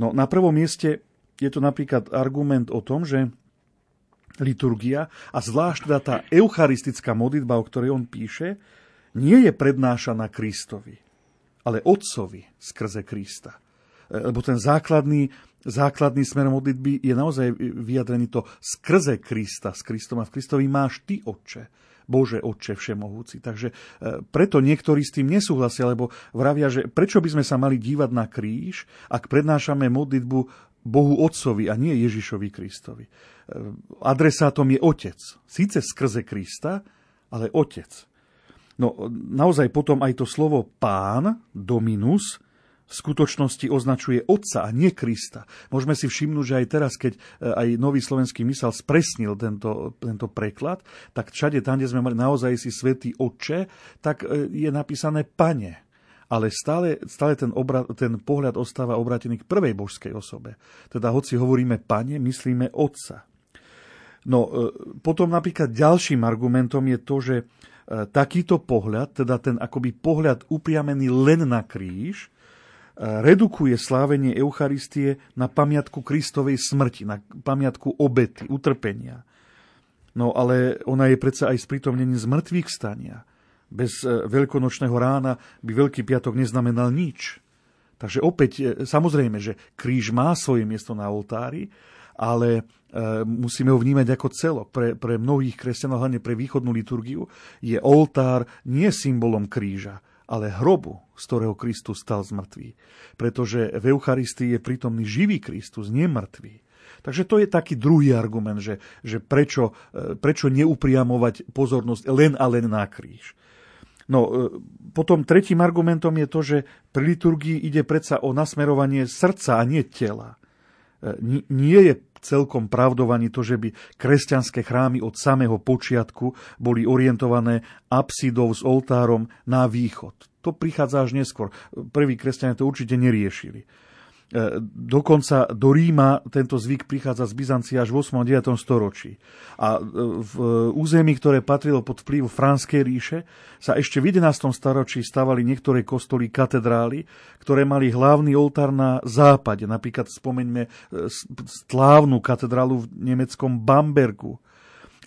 No, na prvom mieste je to napríklad argument o tom, že liturgia a zvlášť teda tá eucharistická modlitba, o ktorej on píše, nie je prednášaná Kristovi, ale Otcovi skrze Krista. E, lebo ten základný, základný smer modlitby je naozaj vyjadrený to skrze Krista, s Kristom a v Kristovi máš ty, Otče Bože Otče Všemohúci. Takže e, preto niektorí s tým nesúhlasia, lebo vravia, že prečo by sme sa mali dívať na kríž, ak prednášame modlitbu Bohu Otcovi a nie Ježišovi Kristovi. E, adresátom je Otec. Síce skrze Krista, ale Otec. No naozaj potom aj to slovo pán, dominus, v skutočnosti označuje Otca a nie Krista. Môžeme si všimnúť, že aj teraz, keď e, aj nový slovenský mysel spresnil tento, tento preklad, tak všade tam, kde sme mali naozaj si svätý Otče, tak e, je napísané Pane ale stále, stále ten, obra, ten pohľad ostáva obrátený k prvej božskej osobe. Teda hoci hovoríme pane, myslíme otca. No e, potom napríklad ďalším argumentom je to, že takýto pohľad, teda ten akoby pohľad upriamený len na kríž, redukuje slávenie Eucharistie na pamiatku Kristovej smrti, na pamiatku obety, utrpenia. No ale ona je predsa aj sprítomnením zmrtvých stania. Bez e, veľkonočného rána by Veľký piatok neznamenal nič. Takže opäť, e, samozrejme, že kríž má svoje miesto na oltári, ale e, musíme ho vnímať ako celok. Pre, pre mnohých kresťanov, hlavne pre východnú liturgiu, je oltár nie symbolom kríža, ale hrobu, z ktorého Kristus stal z. Pretože v Eucharistii je prítomný živý Kristus, nie. Takže to je taký druhý argument, že, že prečo, e, prečo neupriamovať pozornosť len a len na kríž. No, e, potom tretím argumentom je to, že pri liturgii ide predsa o nasmerovanie srdca a nie tela. E, nie je celkom pravdovaní to, že by kresťanské chrámy od samého počiatku boli orientované apsidou s oltárom na východ. To prichádza až neskôr. Prví kresťania to určite neriešili. E, dokonca do Ríma tento zvyk prichádza z Byzancia až v 8. a 9. storočí. A e, v území, ktoré patrilo pod vplyv Franskej ríše, sa ešte v 11. storočí stavali niektoré kostoly katedrály, ktoré mali hlavný oltár na západe. Napríklad spomeňme e, slávnu katedrálu v nemeckom Bambergu,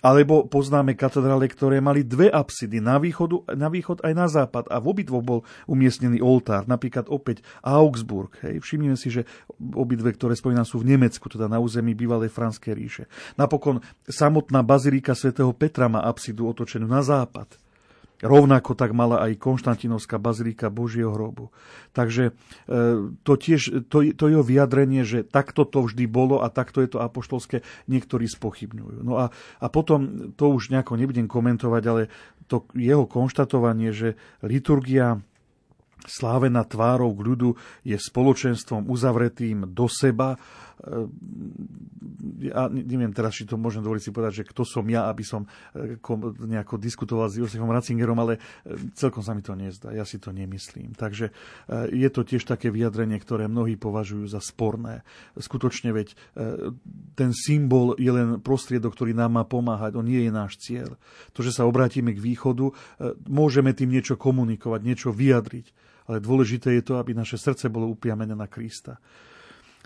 alebo poznáme katedrále, ktoré mali dve apsidy, na, východu, na východ aj na západ a v obidvoch bol umiestnený oltár. Napríklad opäť Augsburg. Hej. Všimnime si, že obidve, ktoré spomínam, sú v Nemecku, teda na území bývalej Franskej ríše. Napokon samotná bazilika svätého Petra má apsidu otočenú na západ. Rovnako tak mala aj Konštantinovská bazilika Božieho hrobu. Takže e, to tiež, to, to jeho vyjadrenie, že takto to vždy bolo a takto je to apoštolské, niektorí spochybňujú. No a, a potom, to už nejako nebudem komentovať, ale to jeho konštatovanie, že liturgia slávená tvárou k ľudu je spoločenstvom uzavretým do seba, ja neviem teraz, či to môžem dovoliť si povedať, že kto som ja, aby som e, nejako diskutoval s Josefom Ratzingerom, ale e, celkom sa mi to nezdá, ja si to nemyslím. Takže je to tiež také vyjadrenie, ktoré mnohí považujú za sporné. Skutočne veď ten symbol je len prostriedok, ktorý nám má pomáhať, on nie je náš cieľ. To, že sa obrátime k východu, môžeme tým niečo komunikovať, niečo vyjadriť, ale dôležité je to, aby naše srdce bolo upriamené na Krista.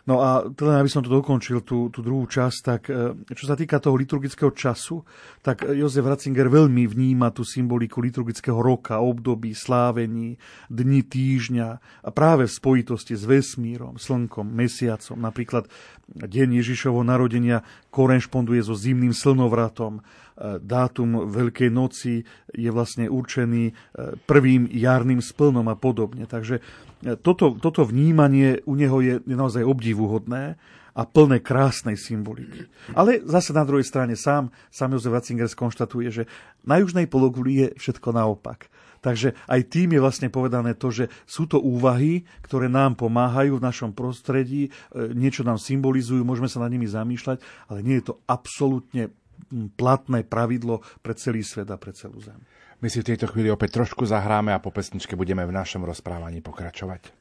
No a teda, aby som to dokončil, tú, tú druhú časť, tak e, čo sa týka toho liturgického času, tak Jozef Ratzinger veľmi vníma tú symboliku liturgického roka, období, slávení, dni, týždňa a práve v spojitosti s vesmírom, slnkom, mesiacom. Napríklad deň Ježišovho narodenia korešponduje so zimným slnovratom, dátum Veľkej noci je vlastne určený e, prvým jarným splnom a podobne. Takže e, toto, toto vnímanie u neho je naozaj obdivuhodné a plné krásnej symboliky. Ale zase na druhej strane sám, sám Jozef Ratzinger skonštatuje, že na južnej pologuli je všetko naopak. Takže aj tým je vlastne povedané to, že sú to úvahy, ktoré nám pomáhajú v našom prostredí, niečo nám symbolizujú, môžeme sa nad nimi zamýšľať, ale nie je to absolútne platné pravidlo pre celý svet a pre celú zem. My si v tejto chvíli opäť trošku zahráme a po pesničke budeme v našom rozprávaní pokračovať.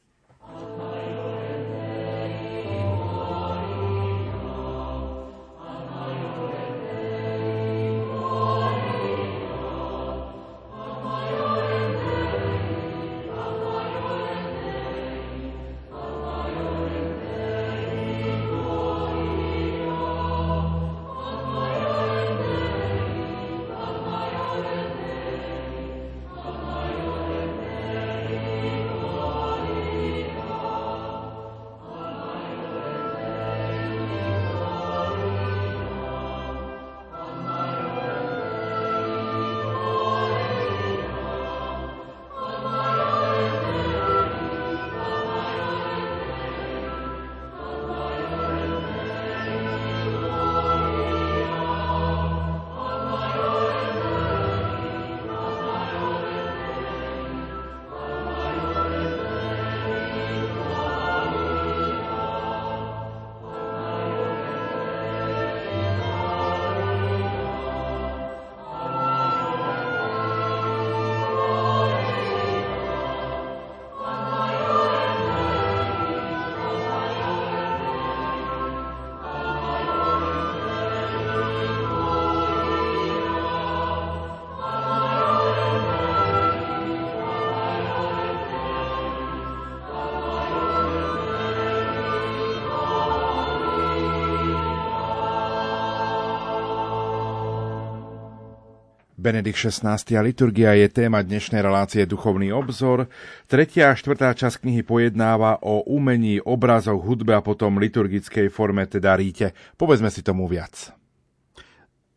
Benedikt 16. a liturgia je téma dnešnej relácie Duchovný obzor. Tretia a štvrtá časť knihy pojednáva o umení, obrazoch, hudbe a potom liturgickej forme, teda ríte. Povedzme si tomu viac.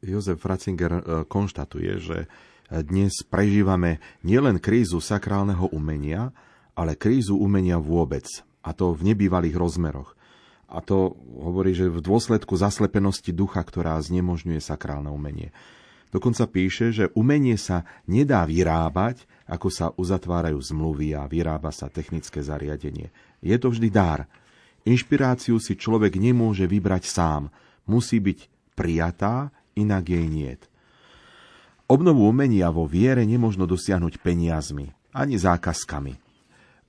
Jozef Ratzinger e, konštatuje, že dnes prežívame nielen krízu sakrálneho umenia, ale krízu umenia vôbec, a to v nebývalých rozmeroch. A to hovorí, že v dôsledku zaslepenosti ducha, ktorá znemožňuje sakrálne umenie. Dokonca píše, že umenie sa nedá vyrábať, ako sa uzatvárajú zmluvy a vyrába sa technické zariadenie. Je to vždy dar. Inšpiráciu si človek nemôže vybrať sám. Musí byť prijatá, inak jej niet. Obnovu umenia vo viere nemožno dosiahnuť peniazmi, ani zákazkami.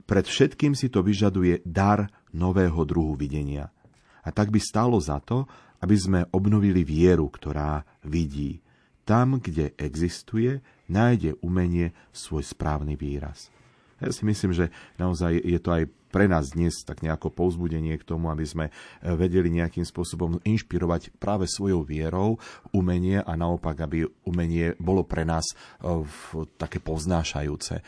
Pred všetkým si to vyžaduje dar nového druhu videnia. A tak by stalo za to, aby sme obnovili vieru, ktorá vidí, tam, kde existuje, nájde umenie svoj správny výraz. Ja si myslím, že naozaj je to aj pre nás dnes tak nejako povzbudenie k tomu, aby sme e, vedeli nejakým spôsobom inšpirovať práve svojou vierou umenie a naopak, aby umenie bolo pre nás e, také poznášajúce.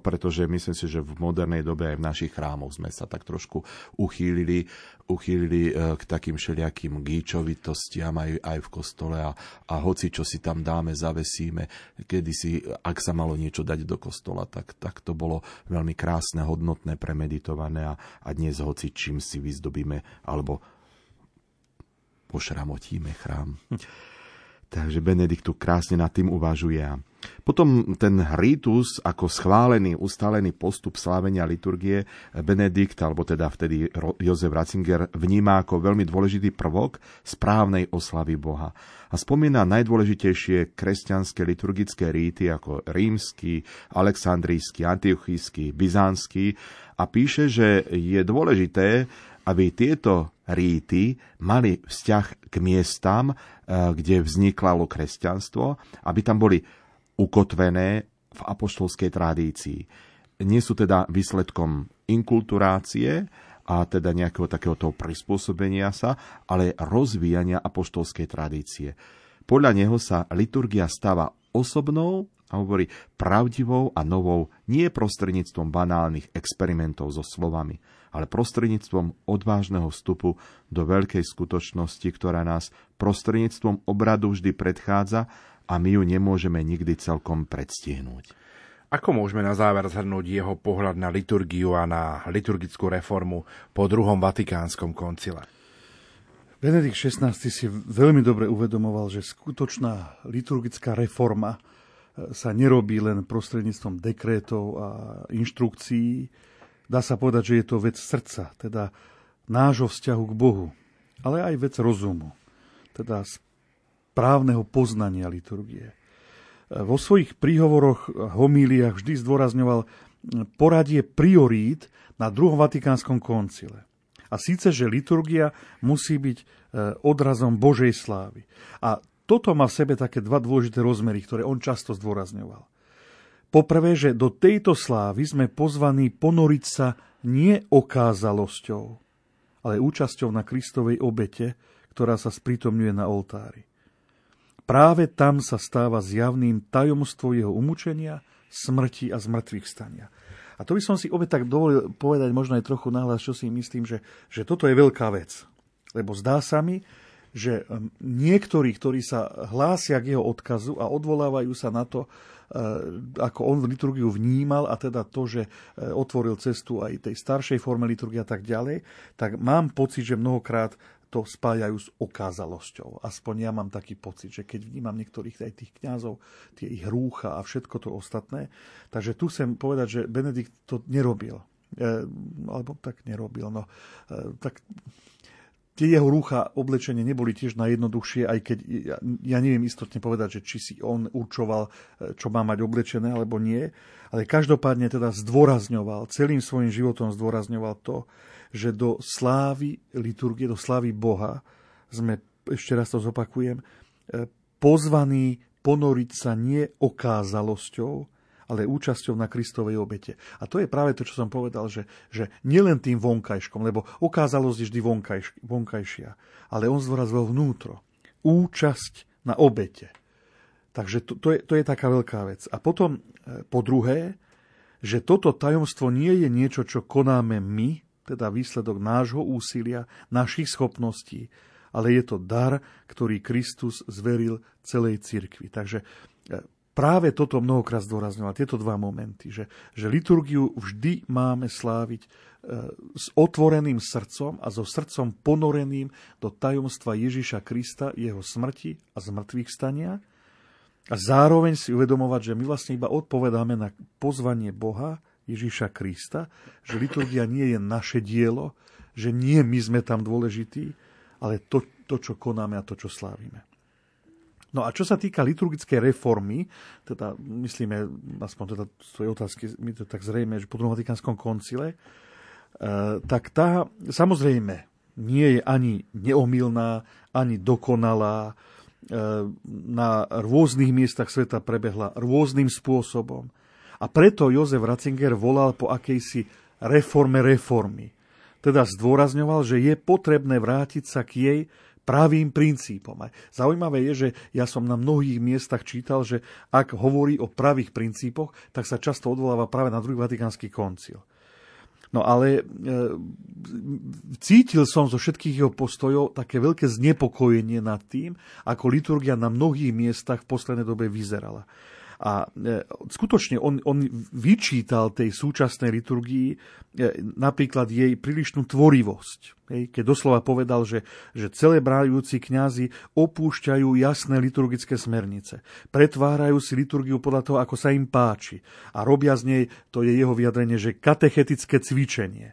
Pretože myslím si, že v modernej dobe aj v našich chrámoch sme sa tak trošku uchýlili, uchýlili e, k takým všelijakým gíčovitostiam aj, aj v kostole a, a hoci čo si tam dáme, zavesíme, kedy si, ak sa malo niečo dať do kostola, tak, tak to bolo veľmi krásne, hodnotné, premeditovať ubytované a, a dnes hoci čím si vyzdobíme alebo pošramotíme chrám. (laughs) Takže Benedikt tu krásne nad tým uvažuje. Potom ten ritus ako schválený, ustálený postup slávenia liturgie Benedikt, alebo teda vtedy Jozef Ratzinger, vníma ako veľmi dôležitý prvok správnej oslavy Boha. A spomína najdôležitejšie kresťanské liturgické ríty ako rímsky, aleksandrijský, antiochísky, byzantský a píše, že je dôležité, aby tieto ríty mali vzťah k miestam, eh, kde vzniklo kresťanstvo, aby tam boli ukotvené v apoštolskej tradícii. Nie sú teda výsledkom inkulturácie a teda nejakého takéhoto prispôsobenia sa, ale rozvíjania apoštolskej tradície. Podľa neho sa liturgia stáva osobnou a hovorí pravdivou a novou nie prostredníctvom banálnych experimentov so slovami, ale prostredníctvom odvážneho vstupu do veľkej skutočnosti, ktorá nás prostredníctvom obradu vždy predchádza a my ju nemôžeme nikdy celkom predstihnúť. Ako môžeme na záver zhrnúť jeho pohľad na liturgiu a na liturgickú reformu po druhom vatikánskom koncile? Benedikt XVI si veľmi dobre uvedomoval, že skutočná liturgická reforma sa nerobí len prostredníctvom dekrétov a inštrukcií. Dá sa povedať, že je to vec srdca, teda nášho vzťahu k Bohu, ale aj vec rozumu, teda správneho poznania liturgie. Vo svojich príhovoroch, homíliách vždy zdôrazňoval poradie priorít na druhom vatikánskom koncile. A síce, že liturgia musí byť e, odrazom Božej slávy. A toto má v sebe také dva dôležité rozmery, ktoré on často zdôrazňoval. Poprvé, že do tejto slávy sme pozvaní ponoriť sa nie okázalosťou, ale účasťou na Kristovej obete, ktorá sa sprítomňuje na oltári. Práve tam sa stáva zjavným tajomstvo jeho umúčenia, smrti a zmrtvých stania. A to by som si opäť tak dovolil povedať možno aj trochu nahlas, čo si myslím, že, že toto je veľká vec. Lebo zdá sa mi, že niektorí, ktorí sa hlásia k jeho odkazu a odvolávajú sa na to, ako on v liturgiu vnímal a teda to, že e, otvoril cestu aj tej staršej forme liturgie a tak ďalej, tak mám pocit, že mnohokrát to spájajú s okázalosťou. Aspoň ja mám taký pocit, že keď vnímam niektorých aj tých kňazov, tie ich rúcha a všetko to ostatné, takže tu chcem povedať, že Benedikt to nerobil. E, alebo tak nerobil. No, e, tak Tie jeho rúcha oblečenie neboli tiež najjednoduchšie, aj keď ja, ja neviem istotne povedať, že či si on určoval, e, čo má mať oblečené alebo nie, ale každopádne teda zdôrazňoval, celým svojim životom zdôrazňoval to, že do slávy liturgie, do slávy Boha sme, ešte raz to zopakujem, e, pozvaní ponoriť sa nie okázalosťou, ale účasťou na Kristovej obete. A to je práve to, čo som povedal, že, že nielen tým vonkajškom, lebo ukázalosť je vždy vonkajš, vonkajšia, ale on zdôrazil vnútro. Účasť na obete. Takže to, to, je, to je taká veľká vec. A potom e, po druhé, že toto tajomstvo nie je niečo, čo konáme my, teda výsledok nášho úsilia, našich schopností, ale je to dar, ktorý Kristus zveril celej cirkvi. Takže e, práve toto mnohokrát zdôrazňoval, tieto dva momenty, že, že liturgiu vždy máme sláviť e, s otvoreným srdcom a so srdcom ponoreným do tajomstva Ježiša Krista, jeho smrti a zmrtvých stania a zároveň si uvedomovať, že my vlastne iba odpovedáme na pozvanie Boha, Ježiša Krista, že liturgia nie je naše dielo, že nie my sme tam dôležití, ale to, to čo konáme a to, čo slávime. No a čo sa týka liturgickej reformy, teda myslíme, aspoň teda svoje otázky, my to tak zrejme, že po druhom Vatikánskom koncile, e, tak tá samozrejme nie je ani neomilná, ani dokonalá, E, na rôznych miestach sveta prebehla rôznym spôsobom. A preto Jozef Ratzinger volal po akejsi reforme reformy. Teda zdôrazňoval, že je potrebné vrátiť sa k jej pravým princípom. A zaujímavé je, že ja som na mnohých miestach čítal, že ak hovorí o pravých princípoch, tak sa často odvoláva práve na druhý vatikánsky koncil. No ale e, cítil som zo všetkých jeho postojov také veľké znepokojenie nad tým, ako liturgia na mnohých miestach v poslednej dobe vyzerala. A e, skutočne on, on vyčítal tej súčasnej liturgii e, napríklad jej prílišnú tvorivosť. Keď doslova povedal, že, že celebrajúci kňazi opúšťajú jasné liturgické smernice. Pretvárajú si liturgiu podľa toho, ako sa im páči. A robia z nej, to je jeho vyjadrenie, že katechetické cvičenie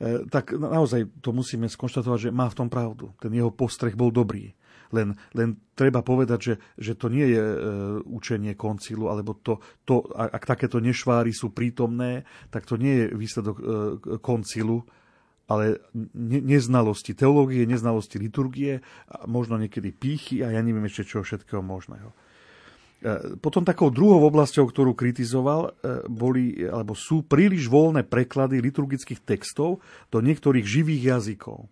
e, tak naozaj to musíme skonštatovať, že má v tom pravdu. Ten jeho postreh bol dobrý. Len, len treba povedať, že, že to nie je e, učenie koncilu, alebo to, to, ak takéto nešváry sú prítomné, tak to nie je výsledok e, koncilu, ale ne, neznalosti teológie, neznalosti liturgie, a možno niekedy pýchy a ja neviem ešte čoho všetkého možného. E, potom takou druhou oblasťou, ktorú kritizoval, boli, alebo sú príliš voľné preklady liturgických textov do niektorých živých jazykov.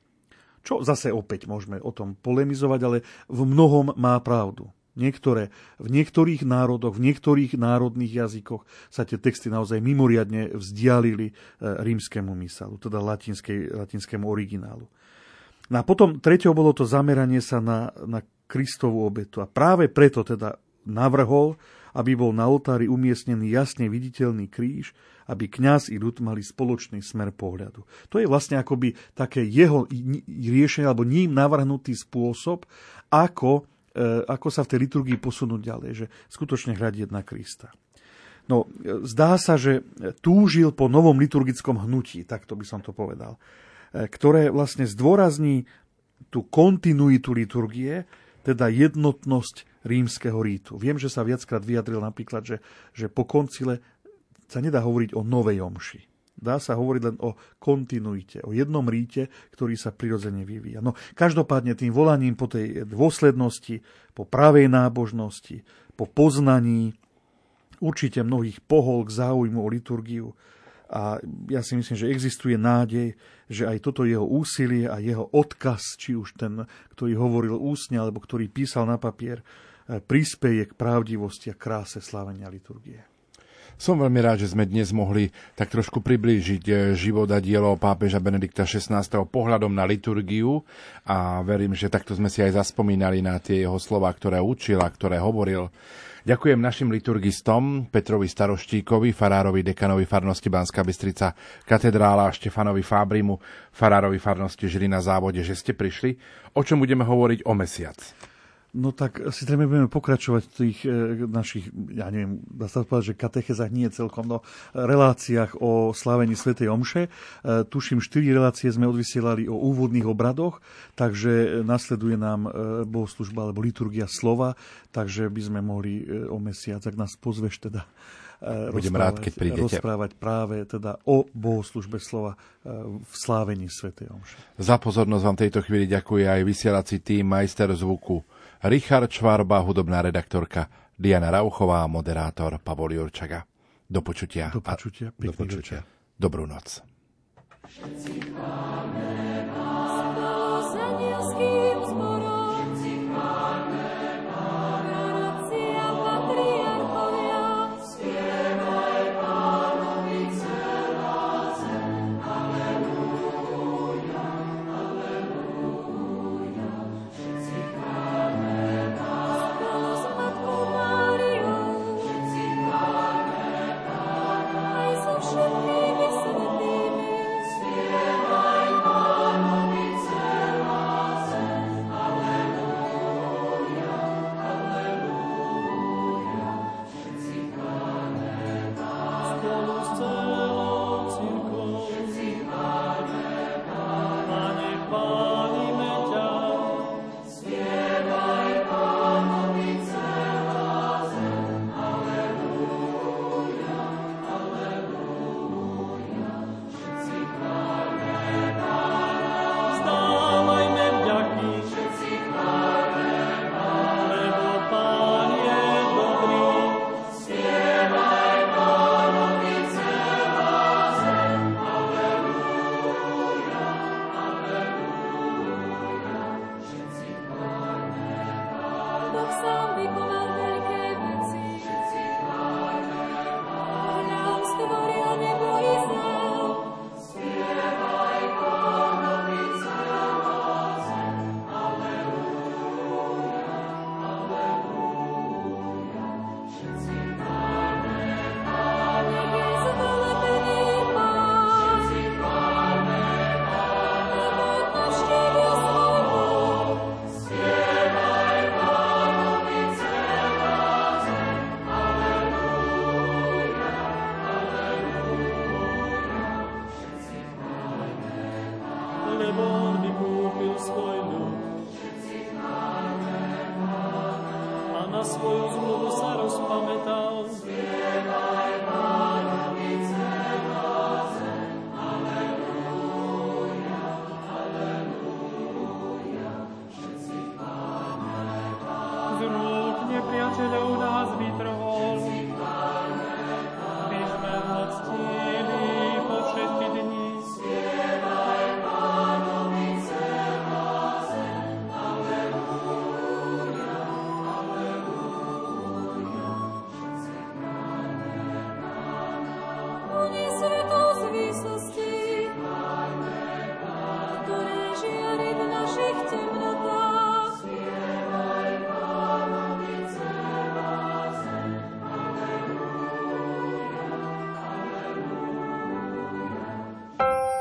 Čo zase opäť môžeme o tom polemizovať, ale v mnohom má pravdu. Niektoré, v niektorých národoch, v niektorých národných jazykoch sa tie texty naozaj mimoriadne vzdialili e, rímskému mysalu, teda latinskému originálu. No a potom treťou bolo to zameranie sa na, na Kristovú obetu. A práve preto teda navrhol, aby bol na oltári umiestnený jasne viditeľný kríž, aby kňaz i ľud mali spoločný smer pohľadu. To je vlastne akoby také jeho riešenie alebo ním navrhnutý spôsob, ako, e, ako sa v tej liturgii posunúť ďalej, že skutočne hľadieť na Krista. No, zdá sa, že túžil po novom liturgickom hnutí, tak to by som to povedal, e, ktoré vlastne zdôrazní tú kontinuitu liturgie, teda jednotnosť rímskeho rítu. Viem, že sa viackrát vyjadril napríklad, že, že po koncile sa nedá hovoriť o novej omši. Dá sa hovoriť len o kontinuite, o jednom ríte, ktorý sa prirodzene vyvíja. No, každopádne tým volaním po tej dôslednosti, po pravej nábožnosti, po poznaní, určite mnohých pohol k záujmu o liturgiu. A ja si myslím, že existuje nádej, že aj toto jeho úsilie a jeho odkaz, či už ten, ktorý hovoril úsne, alebo ktorý písal na papier, prispieje k pravdivosti a kráse slávenia liturgie. Som veľmi rád, že sme dnes mohli tak trošku priblížiť eh, život a dielo pápeža Benedikta XVI. pohľadom na liturgiu a verím, že takto sme si aj zaspomínali na tie jeho slova, ktoré učil a ktoré hovoril. Ďakujem našim liturgistom Petrovi Staroštíkovi, farárovi dekanovi farnosti Banská Bystrica katedrála a Štefanovi Fábrimu, farárovi farnosti Žilina závode, že ste prišli. O čom budeme hovoriť o mesiac? No tak asi treba budeme pokračovať v tých e, našich, ja neviem, dá sa povedať, že katechezách nie celkom, no reláciách o slávení Svetej Omše. E, tuším, štyri relácie sme odvysielali o úvodných obradoch, takže nasleduje nám e, bohoslužba alebo liturgia slova, takže by sme mohli e, o mesiac, ak nás pozveš teda, e, Budem rád, keď prídete. rozprávať práve teda o bohoslužbe slova e, v slávení Svetej Omše. Za pozornosť vám tejto chvíli ďakuje aj vysielací tým majster zvuku Richard Čvarba, hudobná redaktorka Diana Rauchová, moderátor Pavol Jurčaga. Do počutia. Do počutia. Do počutia. Dobrú noc. Všetci zborom,